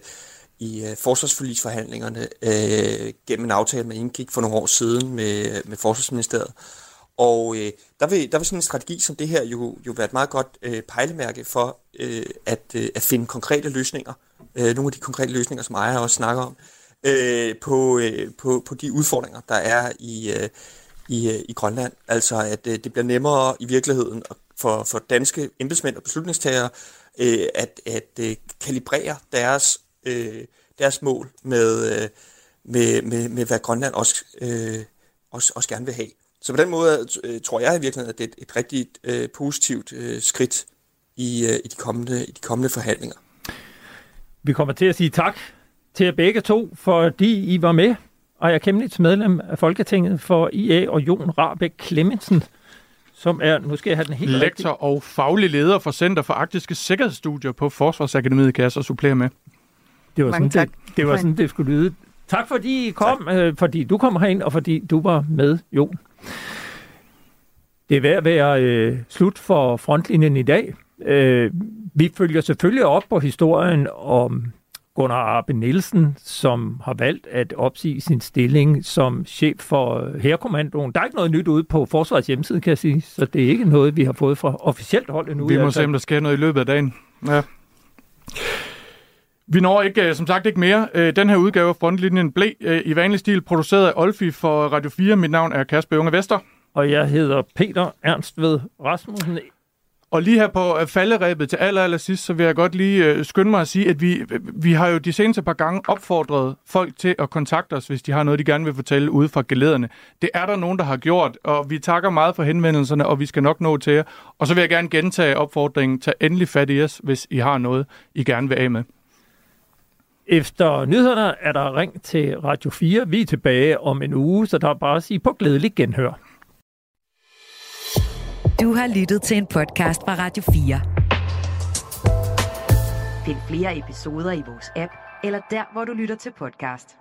i øh, forsvarsforlisforhandlingerne øh, gennem en aftale, man indgik for nogle år siden med, med Forsvarsministeriet. Og øh, der, vil, der vil sådan en strategi som det her jo, jo være et meget godt øh, pejlemærke for øh, at, øh, at finde konkrete løsninger. Øh, nogle af de konkrete løsninger, som Ejer også snakker om, øh, på, øh, på, på de udfordringer, der er i, øh, i, øh, i Grønland. Altså at øh, det bliver nemmere i virkeligheden for, for danske embedsmænd og beslutningstagere øh, at, at øh, kalibrere deres, øh, deres mål med, øh, med, med, med hvad Grønland også, øh, også, også gerne vil have. Så på den måde øh, tror jeg i virkeligheden, at det er et, et rigtig øh, positivt øh, skridt i, øh, i, de kommende, i de kommende forhandlinger. Vi kommer til at sige tak til jer begge to, fordi I var med, og jeg er kæmpeligt medlem af Folketinget for IA og Jon Rabeck Clemmensen, som er, nu skal jeg have den helt Lektor rigtigt. og faglig leder for Center for Arktiske Sikkerhedsstudier på Forsvarsakademiet, kan jeg så supplere med. Det var, Mange sådan, tak. det, det var sådan, det skulle lyde. Tak fordi I kom, øh, fordi du kom herind, og fordi du var med, Jon. Det er ved at være øh, slut for frontlinjen i dag. Øh, vi følger selvfølgelig op på historien om Gunnar Arbe Nielsen, som har valgt at opsige sin stilling som chef for Herkommandoen. Der er ikke noget nyt ude på Forsvarets hjemmeside, kan jeg sige, så det er ikke noget, vi har fået fra officielt hold endnu. Vi må se, om der sker noget i løbet af dagen. Ja. Vi når ikke, øh, som sagt ikke mere. Øh, Den her udgave af Frontlinjen blev øh, i vanlig stil produceret af Olfi for Radio 4. Mit navn er Kasper Junge Vester. Og jeg hedder Peter Ernst ved Rasmussen. Og lige her på falderæbet til aller, aller sidst, så vil jeg godt lige skynde mig at sige, at vi, vi har jo de seneste par gange opfordret folk til at kontakte os, hvis de har noget, de gerne vil fortælle ude fra gelederne. Det er der nogen, der har gjort, og vi takker meget for henvendelserne, og vi skal nok nå til jer. Og så vil jeg gerne gentage opfordringen. Tag endelig fat i os, hvis I har noget, I gerne vil af med. Efter nyhederne er der ring til Radio 4. Vi er tilbage om en uge, så der er bare at sige på glædelig genhør. Du har lyttet til en podcast fra Radio 4. Find flere episoder i vores app, eller der, hvor du lytter til podcast.